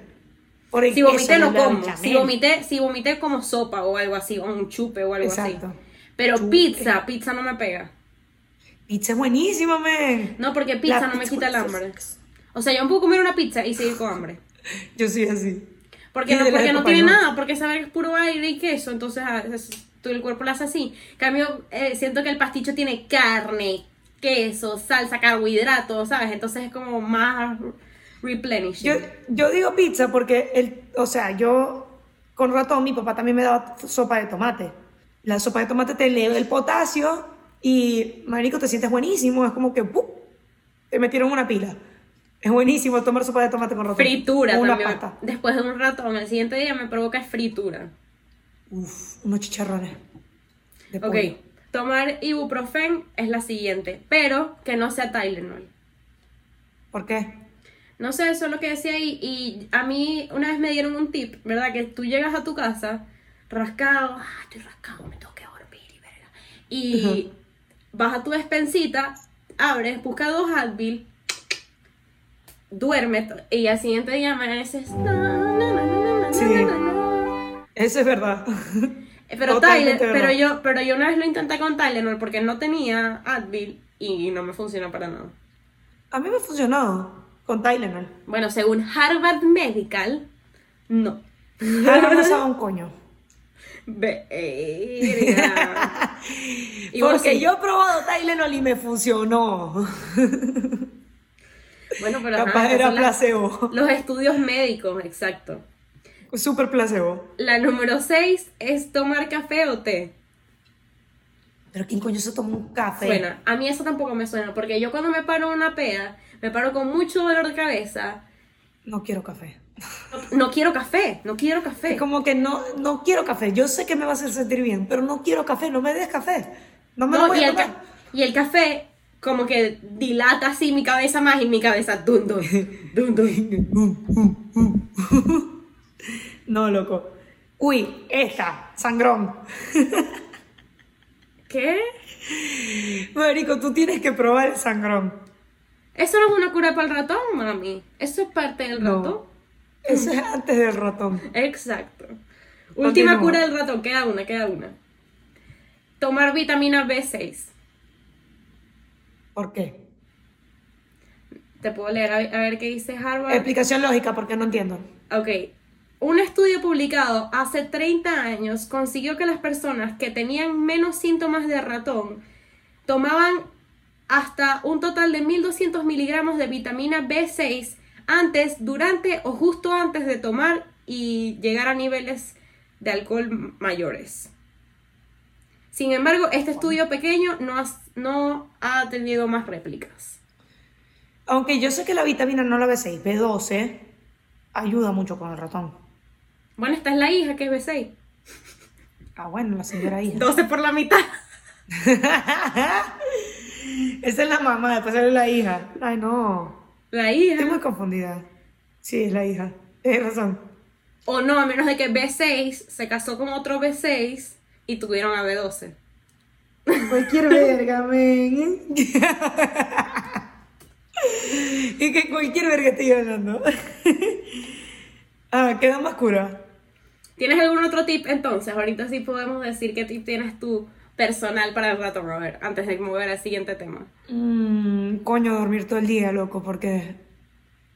Si vomité lo la como. Si vomité, si vomité como sopa o algo así, o un chupe o algo Exacto. así. Pero Chupe. pizza, pizza no me pega. Pizza es buenísima, men. No, porque pizza La no me quita el hambre. O sea, yo me puedo comer una pizza y seguir con hambre. <laughs> Yo soy así. Porque <laughs> no, porque no tiene Noel. nada, porque saber que es puro aire y queso, entonces ah, es- todo el cuerpo lo hace así. En Cambio, eh, siento que el pasticho tiene carne, queso, salsa, carbohidratos, ¿sabes? Entonces es como más replenishing. Yo, yo digo pizza porque, el, o sea, yo con ratón, mi papá también me daba sopa de tomate. La sopa de tomate te eleva el potasio y, marico, te sientes buenísimo. Es como que, ¡pum! te metieron una pila. Es buenísimo tomar sopa de tomate con ratón. Fritura una también. pasta. Después de un ratón, el siguiente día me provoca fritura. Uf, unos chicharrones. de Ok, pollo. Tomar ibuprofen es la siguiente, pero que no sea Tylenol. ¿Por qué? No sé, eso es lo que decía ahí. Y a mí una vez me dieron un tip, ¿verdad? Que tú llegas a tu casa rascado, ah, estoy rascado, me tengo que dormir y verga. Y vas a tu despensita, abres, busca dos Advil, duermes y al siguiente día amaneces. Sí. Eso es verdad. Pero Totalmente Tyler, pero yo, pero yo una vez lo intenté con Tylenol porque no tenía Advil y no me funcionó para nada. A mí me funcionó con Tylenol. Bueno, según Harvard Medical, no. Ahora no sabe un coño. <laughs> Verga. <laughs> Porque sí. yo he probado Tylenol y me funcionó. Bueno, pero Capaz era las- placebo. Los estudios médicos, exacto. Súper placebo. La número 6 es tomar café o té. Pero ¿quién coño se toma un café? Suena. A mí eso tampoco me suena, porque yo cuando me paro una pea, me paro con mucho dolor de cabeza. No quiero café. No quiero café, no quiero café. Es como que no, no quiero café. Yo sé que me va a hacer sentir bien, pero no quiero café. No me des café. No me lo voy y a el, tomar. y el café como que dilata así mi cabeza más y mi cabeza dun dun, dun dun. <laughs> <laughs> No, loco. Uy, esta, sangrón. <laughs> ¿Qué? Marico, tú tienes que probar el sangrón. Eso no es una cura para el ratón, mami. Eso es parte del No. ratón. Eso es antes del ratón. Exacto. Última cura del ratón, queda una, queda una. Tomar vitamina B6. ¿Por qué? Te puedo leer a, a ver qué dice Harvard. Explicación lógica, porque no entiendo. Ok. Un estudio publicado hace 30 años consiguió que las personas que tenían menos síntomas de ratón tomaban hasta un total de 1200 miligramos de vitamina B6 antes, durante o justo antes de tomar y llegar a niveles de alcohol mayores. Sin embargo, este estudio pequeño no ha, no ha tenido más réplicas. Aunque yo sé que la vitamina no la B6, B12, ayuda mucho con el ratón. Bueno, esta es la hija que es B6. Ah, bueno, la señora hija. 12 por la mitad. <laughs> Esa es la mamá, después sale la hija. Ay, no. La Estoy hija. muy confundida. Sí, es la hija. Tienes razón. O no, a menos de que B6 se casó con otro B6 y tuvieron a B12. Cualquier <laughs> verga, men. <laughs> y que cualquier verga estoy hablando. Ah, queda más cura. ¿Tienes algún otro tip entonces? Ahorita sí podemos decir qué tip tienes tú personal para el rato, Robert, antes de mover al siguiente tema. Mm, coño, dormir todo el día, loco, porque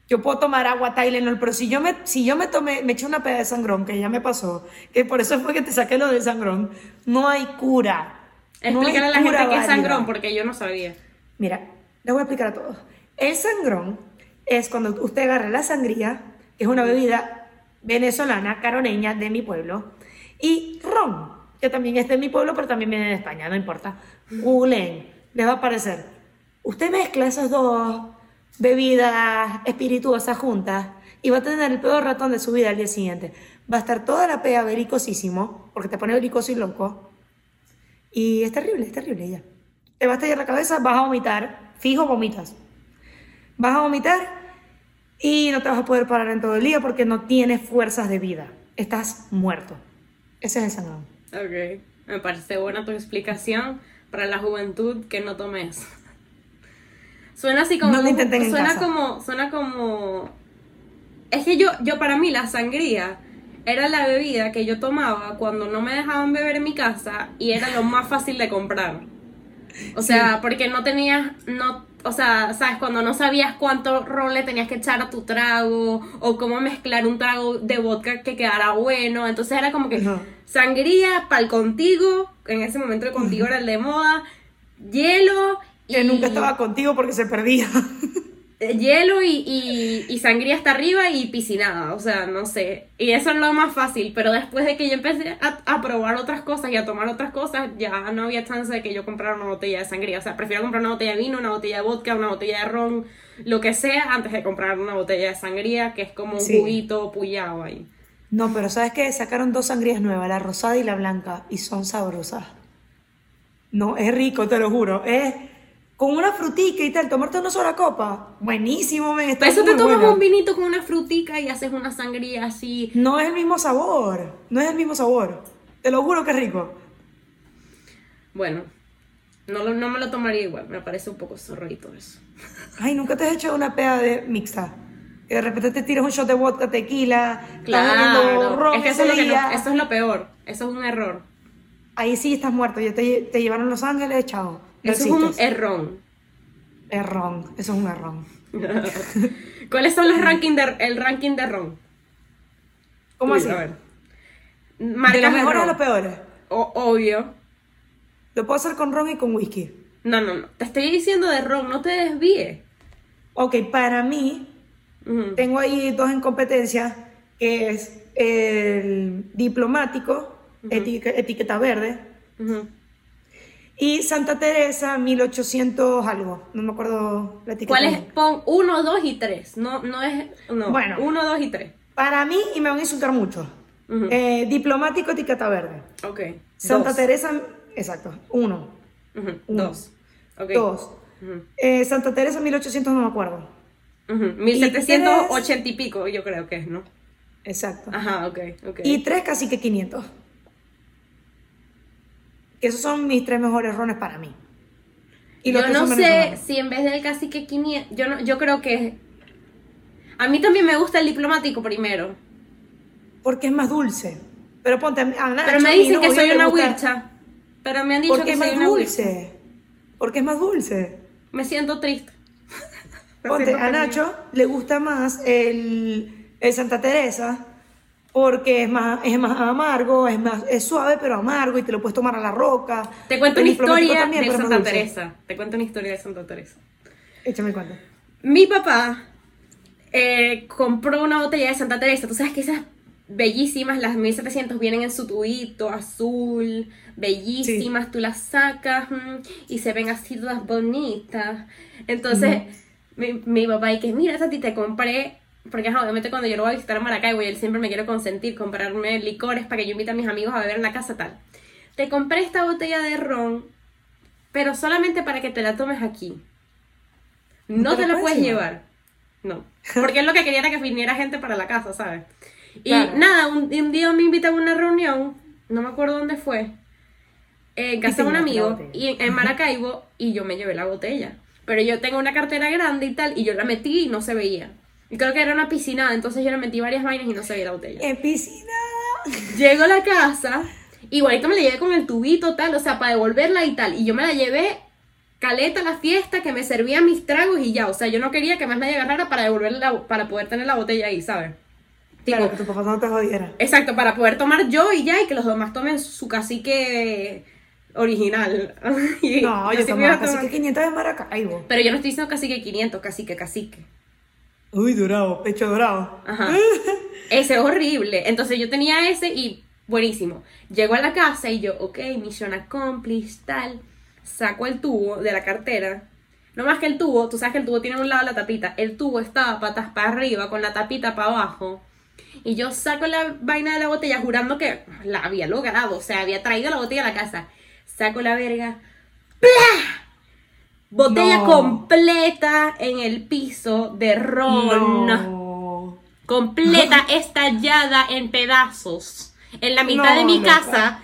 yo puedo tomar agua Tylenol, pero si yo me, si yo me tomé, me eché una peda de sangrón, que ya me pasó, que por eso fue que te saqué lo del sangrón, no hay cura. No hay Explícale a la gente cura qué es válida. sangrón, porque yo no sabía. Mira, les voy a explicar a todos. El sangrón es cuando usted agarra la sangría, que es una bebida venezolana, caroneña, de mi pueblo, y ron, que también es de mi pueblo, pero también viene de España, no importa. Googleen, les va a aparecer. Usted mezcla esas dos bebidas espirituosas juntas y va a tener el peor ratón de su vida al día siguiente. Va a estar toda la pea belicosísimo, porque te pone belicoso y loco. Y es terrible, es terrible ya. Te va a estallar la cabeza, vas a vomitar, fijo vomitas. Vas a vomitar y no te vas a poder parar en todo el día porque no tienes fuerzas de vida. Estás muerto. Ese es el sangrón. Ok. Me parece buena tu explicación para la juventud que no tomes. Suena así como. No lo intenten en suena casa. como. Suena como. Es que yo, yo para mí la sangría era la bebida que yo tomaba cuando no me dejaban beber en mi casa y era lo más fácil de comprar. O sea, porque no tenías, no, o sea, sabes, cuando no sabías cuánto ron le tenías que echar a tu trago o cómo mezclar un trago de vodka que quedara bueno, entonces era como que Ajá. sangría, pal contigo, en ese momento el contigo era el de moda, hielo y Que nunca estaba contigo porque se perdía. Eh, hielo y, y, y sangría hasta arriba y piscinada, o sea, no sé. Y eso es lo más fácil, pero después de que yo empecé a, a probar otras cosas y a tomar otras cosas, ya no había chance de que yo comprara una botella de sangría. O sea, prefiero comprar una botella de vino, una botella de vodka, una botella de ron, lo que sea, antes de comprar una botella de sangría, que es como un Sí. juguito puyado ahí. No, pero ¿sabes qué? Sacaron dos sangrías nuevas, la rosada y la blanca, y son sabrosas. No, es rico, te lo juro. Es con una frutica y tal, tomarte una sola copa. Buenísimo, men. Está eso te tomas buena. un vinito con una frutica y haces una sangría así. No es el mismo sabor. No es el mismo sabor. Te lo juro que es rico. Bueno, no, lo- no me lo tomaría igual, me parece un poco zorrito eso. <laughs> Ay, nunca te has hecho una peda de mixta. Que de repente te tiras un shot de vodka, tequila, Claro, ron es que eso es, lo que no- día. eso es lo peor, eso es un error. Ahí sí estás muerto. Ya te, te llevaron Los Ángeles, chao. Eso es un errón. Errón. Eso es un errón. <laughs> ¿Cuáles son los ranking de, el ranking de ron? ¿Cómo Uy, así? A ver. ¿De los mejores a los peores? O- obvio. Lo puedo hacer con ron y con whisky. No, no, no. Te estoy diciendo de ron, no te desvíes. Ok, para mí, tengo ahí dos en competencia, que es el diplomático, etiqueta, etiqueta verde, Ujú. Y Santa Teresa 1800 algo, no me acuerdo la etiqueta. ¿Cuál es? Pon 1, 2 y 3. No, no es. No. Bueno. 1, 2 y 3. Para mí, y me van a insultar mucho, Ujú. eh, diplomático, etiqueta verde. Ok. Santa Dos. Teresa, exacto, uno, Ujú. Uno. Dos. Ok. dos. Ujú. Eh, Santa Teresa 1800 no me acuerdo. Ujú. 1780 y pico, yo creo que es, ¿no? Exacto. Ajá, ok, ok. Y tres casi que 500. Que esos son mis tres mejores rones para mí. Y yo no sé si en vez del cacique 500, yo, no, yo creo que... A mí también me gusta el diplomático primero. Porque es más dulce. Pero ponte a Nacho, Pero me dicen que soy una wircha. Pero me han dicho Porque que es soy más una dulce. Porque es más dulce. Me siento triste. <laughs> Ponte, siento a. Nacho le gusta más el, el Santa Teresa porque es más, es más amargo, es más es suave pero amargo y te lo puedes tomar a la roca. Te cuento una historia también, de Santa. Teresa. Te cuento una historia de Santa Teresa. Échame cuenta. Mi papá eh, compró una botella de Santa Teresa. Tú sabes que esas bellísimas, las 1700, vienen en su tubito azul, bellísimas. Tú las sacas mm, y se ven así todas bonitas. Entonces, mi, mi papá, y que mira, Tati, te compré. Porque ajá, obviamente cuando yo lo voy a visitar a Maracaibo y él siempre me quiere consentir, comprarme licores para que yo invite a mis amigos a beber en la casa tal. Te compré esta botella de ron, pero solamente para que te la tomes aquí. No ¿No te te la puedes llevar. No. Porque es lo que quería era que viniera gente para la casa, ¿sabes? Y Claro. nada, un, un día me invitan a una reunión, no me acuerdo dónde fue, en casa de un amigo, y en, en Maracaibo, y yo me llevé la botella. Pero yo tengo una cartera grande y tal, y yo la metí y no se veía. Y creo que era una piscina, entonces yo le metí varias vainas y no se veía la botella. En piscina. Llego a la casa, igualito me la llevé con el tubito tal, o sea, para devolverla y tal. Y yo me la llevé caleta a la fiesta, que me servían mis tragos y ya. O sea, yo no quería que más nadie agarrara para devolverla, para poder tener la botella ahí, ¿sabes? Tipo, Claro, que tu papá no te jodiera. Exacto, para poder tomar yo y ya, y que los demás tomen su cacique original. <laughs> No, yo tomaba iba a casi tomar- que 500 de Maracaibo. Pero yo no estoy diciendo cacique 500, cacique, cacique. Uy, dorado, pecho dorado. Ajá. <laughs> Ese es horrible. Entonces yo tenía ese y buenísimo. Llego a la casa y yo, ok, misión accomplished, tal. Saco el tubo de la cartera. No más que el tubo, tú sabes que el tubo tiene un lado la tapita. El tubo estaba patas para arriba con la tapita para abajo. Y yo saco la vaina de la botella jurando que la había logrado. O sea, había traído la botella a la casa. Saco la verga. ¡Plah! Botella No. completa en el piso de ron No. completa, <laughs> estallada en pedazos en la mitad No, de mi casa.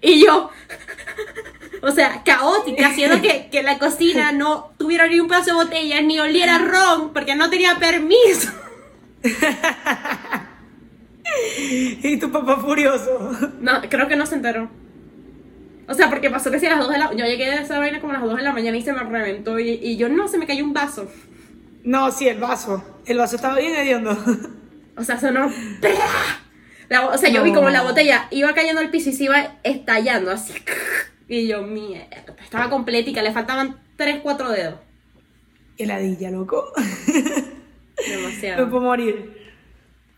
Y yo, <laughs> o sea, caótica, haciendo que, que la cocina <laughs> no tuviera ni un pedazo de botella, ni oliera ron, porque no tenía permiso. Y tu papá furioso. No, creo que no se enteró. O sea, porque pasó que si a las 2 de la... Yo llegué a esa vaina como a las 2 de la mañana y se me reventó. Y, y yo, no, se me cayó un vaso. No, sí, el vaso. El vaso estaba bien hediondo. O sea, sonó... La- o sea, yo vi como la botella iba cayendo al piso y se iba estallando así. Y yo, mierda, estaba completica, le faltaban 3, 4 dedos. Heladilla, loco. <laughs> Me Demasiado. puedo morir.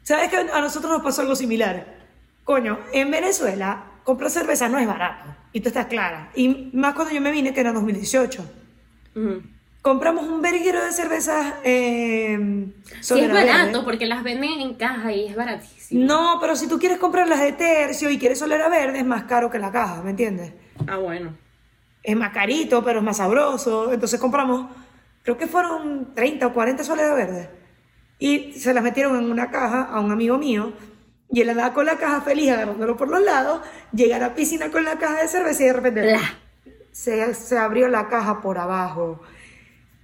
¿Sabes que a nosotros nos pasó algo similar? Coño, en Venezuela comprar cerveza no es barato. Y tú estás clara. Y más cuando yo me vine, que era 2018. Ujú. Compramos un verguero de cervezas. Eh, Sí, es barato Verde. porque las venden en caja y es baratísimo. No, pero si tú quieres comprar las de tercio y quieres solera verde, es más caro que la caja, ¿me entiendes? Ah, bueno. Es más carito, pero es más sabroso. Entonces compramos, creo que fueron 30 o 40 soleras verdes. Y se las metieron en una caja a un amigo mío. Y él andaba con la caja feliz, agarrándolo por los lados. Llega a la piscina con la caja de cerveza y de repente Bla. se, se abrió la caja por abajo.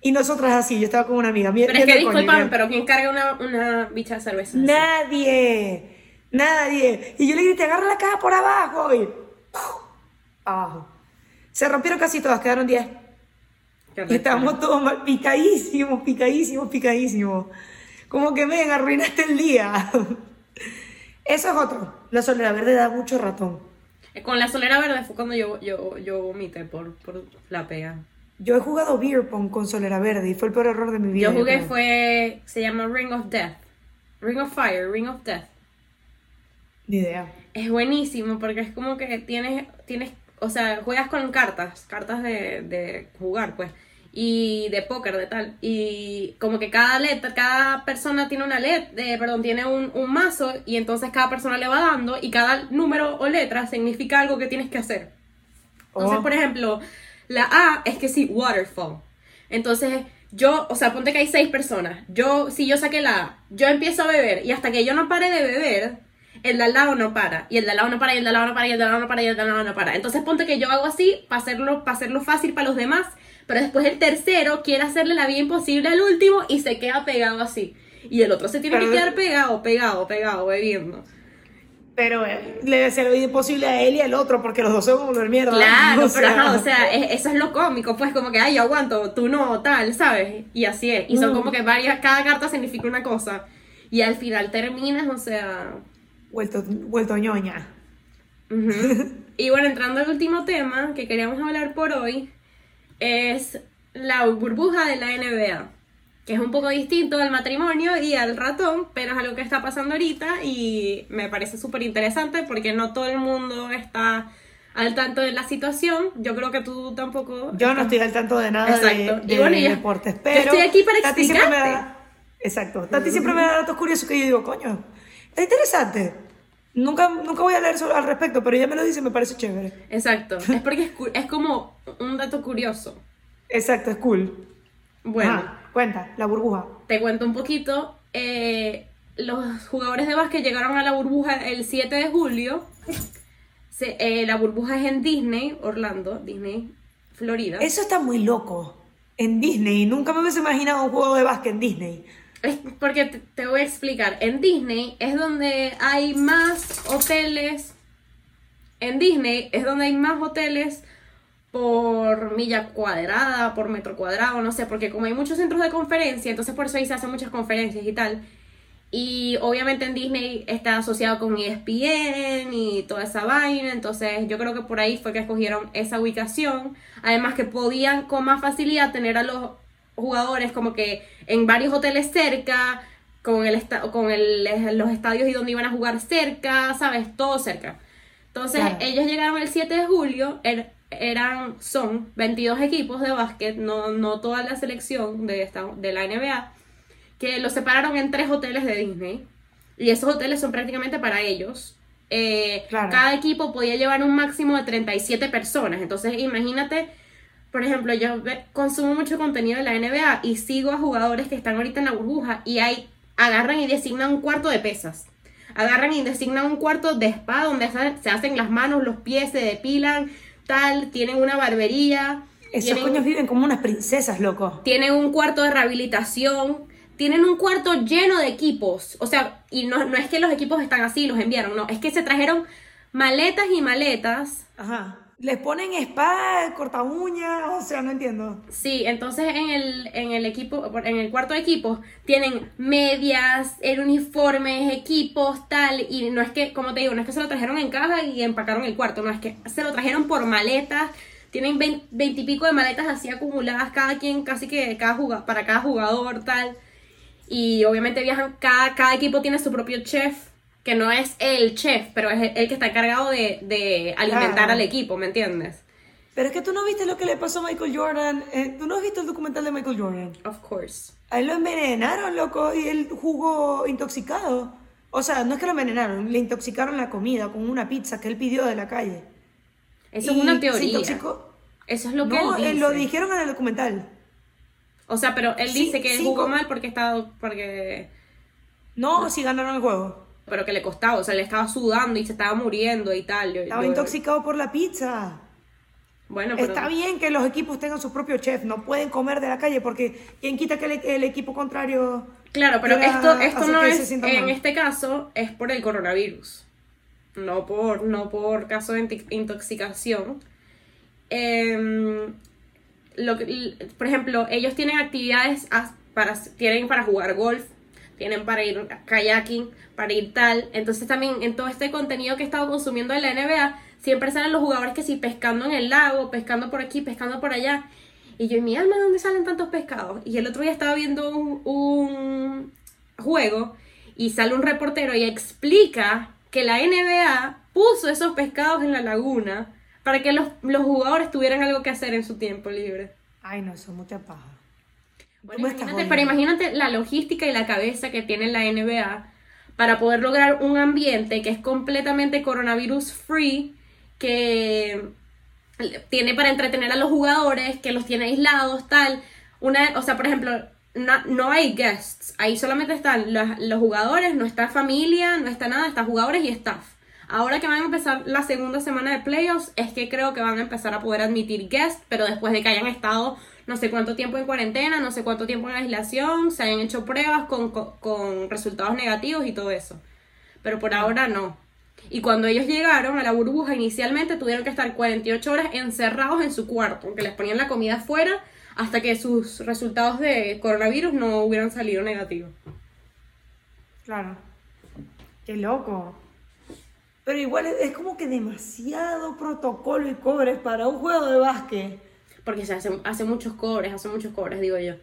Y nosotras así, yo estaba con una amiga. Pero es que ya- pero ¿quién carga una, una bicha de cerveza? Nadie, nadie. Y yo le grité, agarra la caja por abajo. Y ¡puf! abajo. Se rompieron casi todas, quedaron 10. Qué Y estábamos todos mal, picadísimos, picadísimos, picadísimos. Como que me arruinaste el día. Eso es otro. La solera verde da mucho ratón. Eh, Con la solera verde fue cuando yo, yo, yo vomité por, por la pega. Yo he jugado beer pong con solera verde y fue el peor error de mi vida. Yo jugué fue, se llama Ring of Death. Ring of Fire, Ring of Death. Ni idea. Es buenísimo porque es como que tienes, tienes, o sea, juegas con cartas, cartas de, de jugar, pues, y de póker, de tal. Y como que cada letra, cada persona tiene una letra, perdón, tiene un, un mazo y entonces cada persona le va dando y cada número o letra significa algo que tienes que hacer. Entonces, Oh. por ejemplo, la A es que sí, waterfall. Entonces, yo, o sea, ponte que hay seis personas. Yo, si yo saqué la A, yo empiezo a beber y hasta que yo no pare de beber, el de al lado no para. Y el de al lado no para, y el de al lado no para, y el de al lado no para, y el de al lado no para. Entonces, ponte que yo hago así para hacerlo, para hacerlo fácil para los demás. Pero después el tercero quiere hacerle la vida imposible al último y se queda pegado así. Y el otro se tiene Pero- que quedar pegado, pegado, pegado, bebiendo. Pero eh, le decía lo imposible a él y al otro porque los dos se van a volver mierda. Claro, <laughs> pero sea, ajá, o sea, es- eso es lo cómico, pues como que, ay, yo aguanto, tú no, tal, ¿sabes? Y así es. Y son Mm. como que varias, cada carta significa una cosa. Y al final terminas, o sea. Vuelto, vuelto ñoña. <laughs> y bueno, entrando al último tema que queríamos hablar por hoy, es la burbuja de la NBA. Que es un poco distinto al matrimonio y al ratón, pero es algo que está pasando ahorita y me parece súper interesante porque no todo el mundo está al tanto de la situación. Yo creo que tú tampoco. Yo no estoy al tanto de nada Exacto. de, Y bueno, de yo- deportes, yo pero estoy aquí para Tati siempre me explicarte. da, exacto, Tati siempre me da datos curiosos que yo digo, coño, está interesante. Nunca, nunca voy a leer sobre- al respecto, pero ella me lo dice y me parece chévere. Exacto. <laughs> Es porque es, es como un dato curioso. Exacto, es cool. Bueno. Ajá, cuenta, la burbuja. te cuento un poquito. eh, los jugadores de básquet llegaron a la burbuja el 7 de julio. Se- eh, la burbuja es en Disney, Orlando, Disney, Florida. Eso está muy loco. En Disney, nunca me hubiese imaginado un juego de básquet en Disney. Porque te, te voy a explicar. En Disney es donde hay más hoteles. En Disney es donde hay más hoteles por milla cuadrada, por metro cuadrado, no sé, porque como hay muchos centros de conferencia, entonces por eso ahí se hacen muchas conferencias y tal. Y obviamente en Disney está asociado con ESPN y toda esa vaina, entonces yo creo que por ahí fue que escogieron esa ubicación. Además que podían con más facilidad tener a los jugadores como que en varios hoteles cerca, con, el con el- los estadios y donde iban a jugar cerca, ¿sabes? Todo cerca. Entonces Claro. ellos llegaron el 7 de julio, er- eran, son 22 equipos de básquet, no, no toda la selección de, esta, de la NBA, que los separaron en tres hoteles de Disney. Y esos hoteles son prácticamente para ellos. Eh, Claro. Cada equipo podía llevar un máximo de 37 personas. Entonces, imagínate, por ejemplo, yo consumo mucho contenido de la NBA y sigo a jugadores que están ahorita en la burbuja y hay, agarran y designan un cuarto de pesas. Agarran y designan un cuarto de spa donde se se hacen las manos, los pies, se depilan, tal, tienen una barbería. Esos tienen- coños viven como unas princesas, loco. tienen un cuarto de rehabilitación, tienen un cuarto lleno de equipos. O sea, y no, no es que los equipos están así, los enviaron, no, es que se trajeron maletas y maletas. Ajá. Les ponen spa, corta uñas, o sea, no entiendo. Sí, entonces en el, en el equipo, en el cuarto de equipos, tienen medias, uniformes, equipos, tal, y no es que, como te digo, no es que se lo trajeron en caja y empacaron el cuarto, no, es que se lo trajeron por maletas, tienen veintipico de maletas así acumuladas, cada quien, casi que cada jugador, para cada jugador, tal. Y obviamente viajan, cada, cada equipo tiene su propio chef, que no es el chef, pero es el, que está encargado de, de alimentar al equipo, ¿me entiendes? Pero es que tú no viste lo que le pasó a Michael Jordan. Eh, ¿Tú no has visto el documental de Michael Jordan? Of course. A él lo envenenaron, loco, y él jugó intoxicado. O sea, no es que lo envenenaron, le intoxicaron la comida con una pizza que él pidió de la calle. Eso es una teoría. Eso es lo que no, él dice. lo dijeron en el documental. O sea, pero él dice que él jugó mal porque estaba. porque. No, si ganaron el juego. Pero que le costaba, o sea, le estaba sudando y se estaba muriendo y tal. estaba intoxicado por la pizza. Bueno, pero... Está bien que los equipos tengan su propio chef, no pueden comer de la calle porque ¿quién quita que el, equipo contrario... Claro, pero esto, esto no es, en este caso, es por el coronavirus, no por, no por caso de intoxicación. Em, lo por ejemplo, ellos tienen actividades para, tienen para jugar golf, tienen para ir kayaking, para ir tal. Entonces también en todo este contenido que he estado consumiendo de la NBA, siempre salen los jugadores que sí pescando en el lago, pescando por aquí, pescando por allá. Y yo, en mi alma, ¿de dónde salen tantos pescados? Y el otro día estaba viendo un, juego y sale un reportero y explica que la NBA puso esos pescados en la laguna para que los, los jugadores tuvieran algo que hacer en su tiempo libre. Ay, no, eso es mucha paja. Imagínate, pero imagínate la logística y la cabeza que tiene la NBA para poder lograr un ambiente que es completamente coronavirus free, que tiene para entretener a los jugadores, que los tiene aislados, tal. Una, o sea, por ejemplo, no, hay guests, ahí solamente están los, los, jugadores, no está familia, no está nada, está jugadores y staff. Ahora que van a empezar la segunda semana de playoffs, es que creo que van a empezar a poder admitir guests, pero después de que hayan estado no sé cuánto tiempo en cuarentena, no sé cuánto tiempo en aislación, se hayan hecho pruebas con, con, resultados negativos y todo eso. Pero por ahora no. Y cuando ellos llegaron a la burbuja, inicialmente tuvieron que estar 48 horas encerrados en su cuarto, aunque les ponían la comida afuera hasta que sus resultados de coronavirus no hubieran salido negativos. Claro. Qué loco. Pero igual es, como que demasiado protocolo y cobres para un juego de básquet. Porque se hace, hace muchos cobres, hace muchos cobres, digo yo.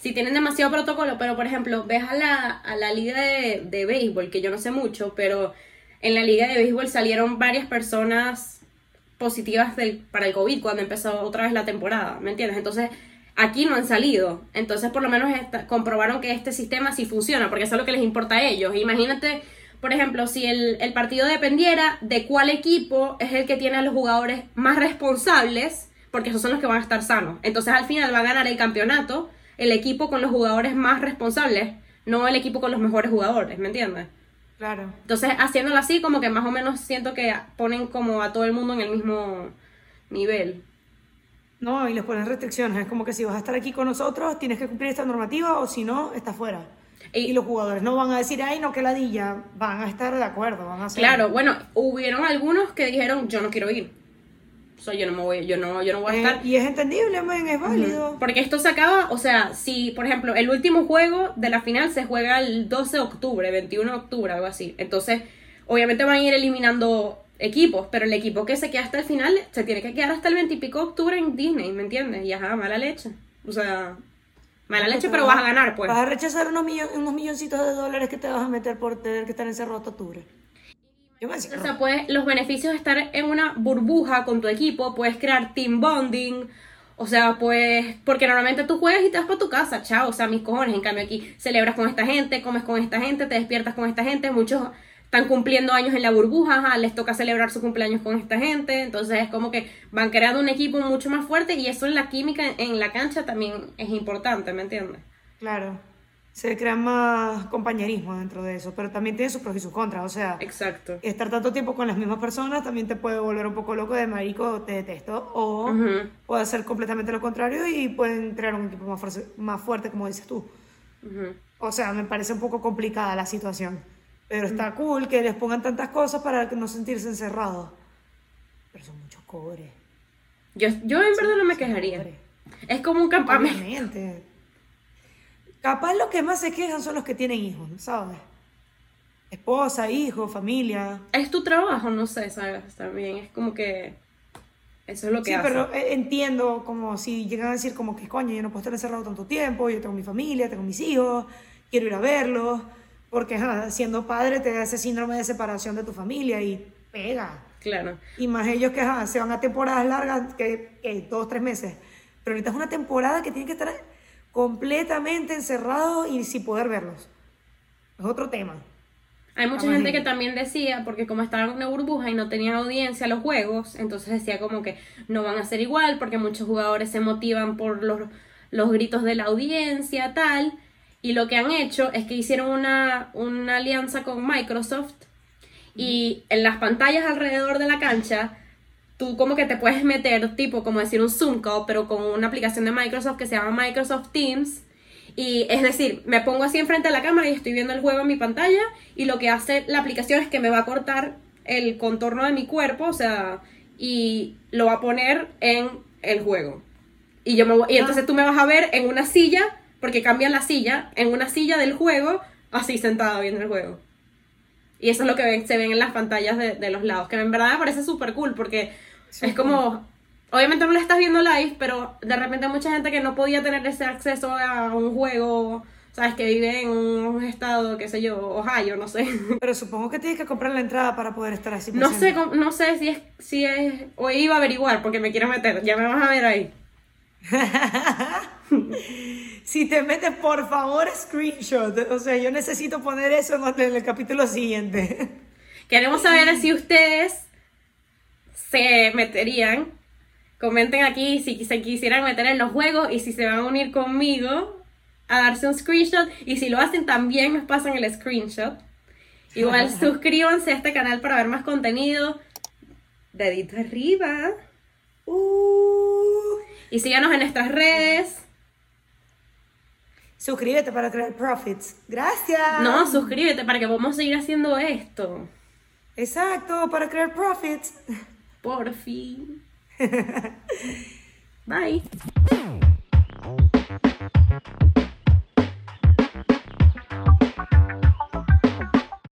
Si tienen demasiado protocolo, pero por ejemplo, ves a la, a la liga de, de béisbol, que yo no sé mucho, pero en la liga de béisbol salieron varias personas positivas del, para el COVID cuando empezó otra vez la temporada, ¿me entiendes? Entonces, aquí no han salido. Entonces, por lo menos comprobaron que este sistema sí funciona, porque eso es lo que les importa a ellos. Imagínate, por ejemplo, si el, el partido dependiera de cuál equipo es el que tiene a los jugadores más responsables, porque esos son los que van a estar sanos. Entonces, al final va a ganar el campeonato el equipo con los jugadores más responsables, no el equipo con los mejores jugadores, ¿me entiendes? Claro. Entonces, haciéndolo así, como que más o menos siento que ponen como a todo el mundo en el mismo nivel. No, y les ponen restricciones. Es como que si vas a estar aquí con nosotros, tienes que cumplir esta normativa o si no, estás fuera. Y, los jugadores no van a decir, ay, no, que ladilla. Van a estar de acuerdo, van a Claro, bueno, hubieron algunos que dijeron, yo no quiero ir. O sea, yo no me voy, yo no, yo no voy a eh, estar. y es entendible, man, es válido. Porque esto se acaba, o sea, si, por ejemplo, el último juego de la final se juega el 12 de octubre, 21 de octubre, algo así. Entonces, obviamente van a ir eliminando equipos, pero el equipo que se queda hasta el final se tiene que quedar hasta el 20 y pico de octubre en Disney, ¿me entiendes? Y ajá, mala leche. O sea, mala leche, pero vas a ganar, pues. Vas a rechazar unos, unos milloncitos de dólares que te vas a meter por tener que estar encerrado hasta octubre. O sea, puedes, los beneficios de estar en una burbuja con tu equipo, puedes crear team bonding, o sea, pues, porque normalmente tú juegas y te vas para tu casa, chao, o sea, mis cojones, en cambio aquí celebras con esta gente, comes con esta gente, te despiertas con esta gente, muchos están cumpliendo años en la burbuja, les toca celebrar su cumpleaños con esta gente, entonces es como que van creando un equipo mucho más fuerte y eso en la química en la cancha también es importante, ¿me entiendes? Claro se crea más compañerismo dentro de eso, pero también tiene sus pros y sus contras, o sea, Exacto. estar tanto tiempo con las mismas personas también te puede volver un poco loco de marico, te detesto, o puede ser completamente lo contrario y pueden crear un equipo más, fuerte, más fuerte, como dices tú. O sea, me parece un poco complicada la situación, pero está cool que les pongan tantas cosas para no sentirse encerrados, pero son muchos cobres. Yo, yo en verdad no me quejaría. Es como un campamento. Capaz los que más se quejan son los que tienen hijos, ¿sabes? Esposa, hijo, familia. Es tu trabajo, no sé, ¿sabes? También es como que Eso es lo que Sí, hace. pero eh, entiendo como si llegan a decir como que coño, yo no puedo estar encerrado tanto tiempo, yo tengo mi familia, tengo mis hijos, quiero ir a verlos, porque ajá, siendo padre te da ese síndrome de separación de tu familia y pega. Claro. Y más ellos que ajá, se van a temporadas largas, que, que dos, tres meses. Pero ahorita es una temporada que tienen que estar completamente encerrados y sin poder verlos. Es otro tema. Hay mucha gente que también decía, porque como estaban en una burbuja y no tenían audiencia los juegos, entonces decía como que no van a ser igual, porque muchos jugadores se motivan por los, los gritos de la audiencia, tal. Y lo que han hecho es que hicieron una, una alianza con Microsoft y en las pantallas alrededor de la cancha, tú como que te puedes meter, tipo como decir un Zoom call, pero con una aplicación de Microsoft que se llama Microsoft Teams. Y es decir, me pongo así enfrente de la cámara y estoy viendo el juego en mi pantalla y lo que hace la aplicación es que me va a cortar el contorno de mi cuerpo, o sea, y lo va a poner en el juego. Y yo me voy- y entonces tú me vas a ver en una silla, porque cambian la silla, en una silla del juego, así sentada viendo el juego. Y eso es lo que ven- se ven en las pantallas de, de los lados, que en verdad me parece súper cool, porque es como, obviamente no lo estás viendo live, pero de repente hay mucha gente que no podía tener ese acceso a un juego, sabes, que vive en un estado, qué sé yo, Ohio, no sé. <laughs> Pero supongo que tienes que comprar la entrada para poder estar así. No sé, no sé si es, si es, o iba a averiguar porque me quiero meter, ya me vas a ver ahí. <laughs> Si te metes, por favor, screenshot. O sea, yo necesito poner eso en el capítulo siguiente. Queremos saber si ustedes se meterían. Comenten aquí si se quisieran meter en los juegos y si se van a unir conmigo a darse un screenshot. Y si lo hacen, también nos pasan el screenshot. Igual <laughs> suscríbanse a este canal para ver más contenido. Dedito arriba. Uh, Y síganos en nuestras redes. suscríbete para crear profits. Gracias. No, suscríbete para que podamos seguir haciendo esto. Exacto, para crear profits. Por fin. <laughs> Bye.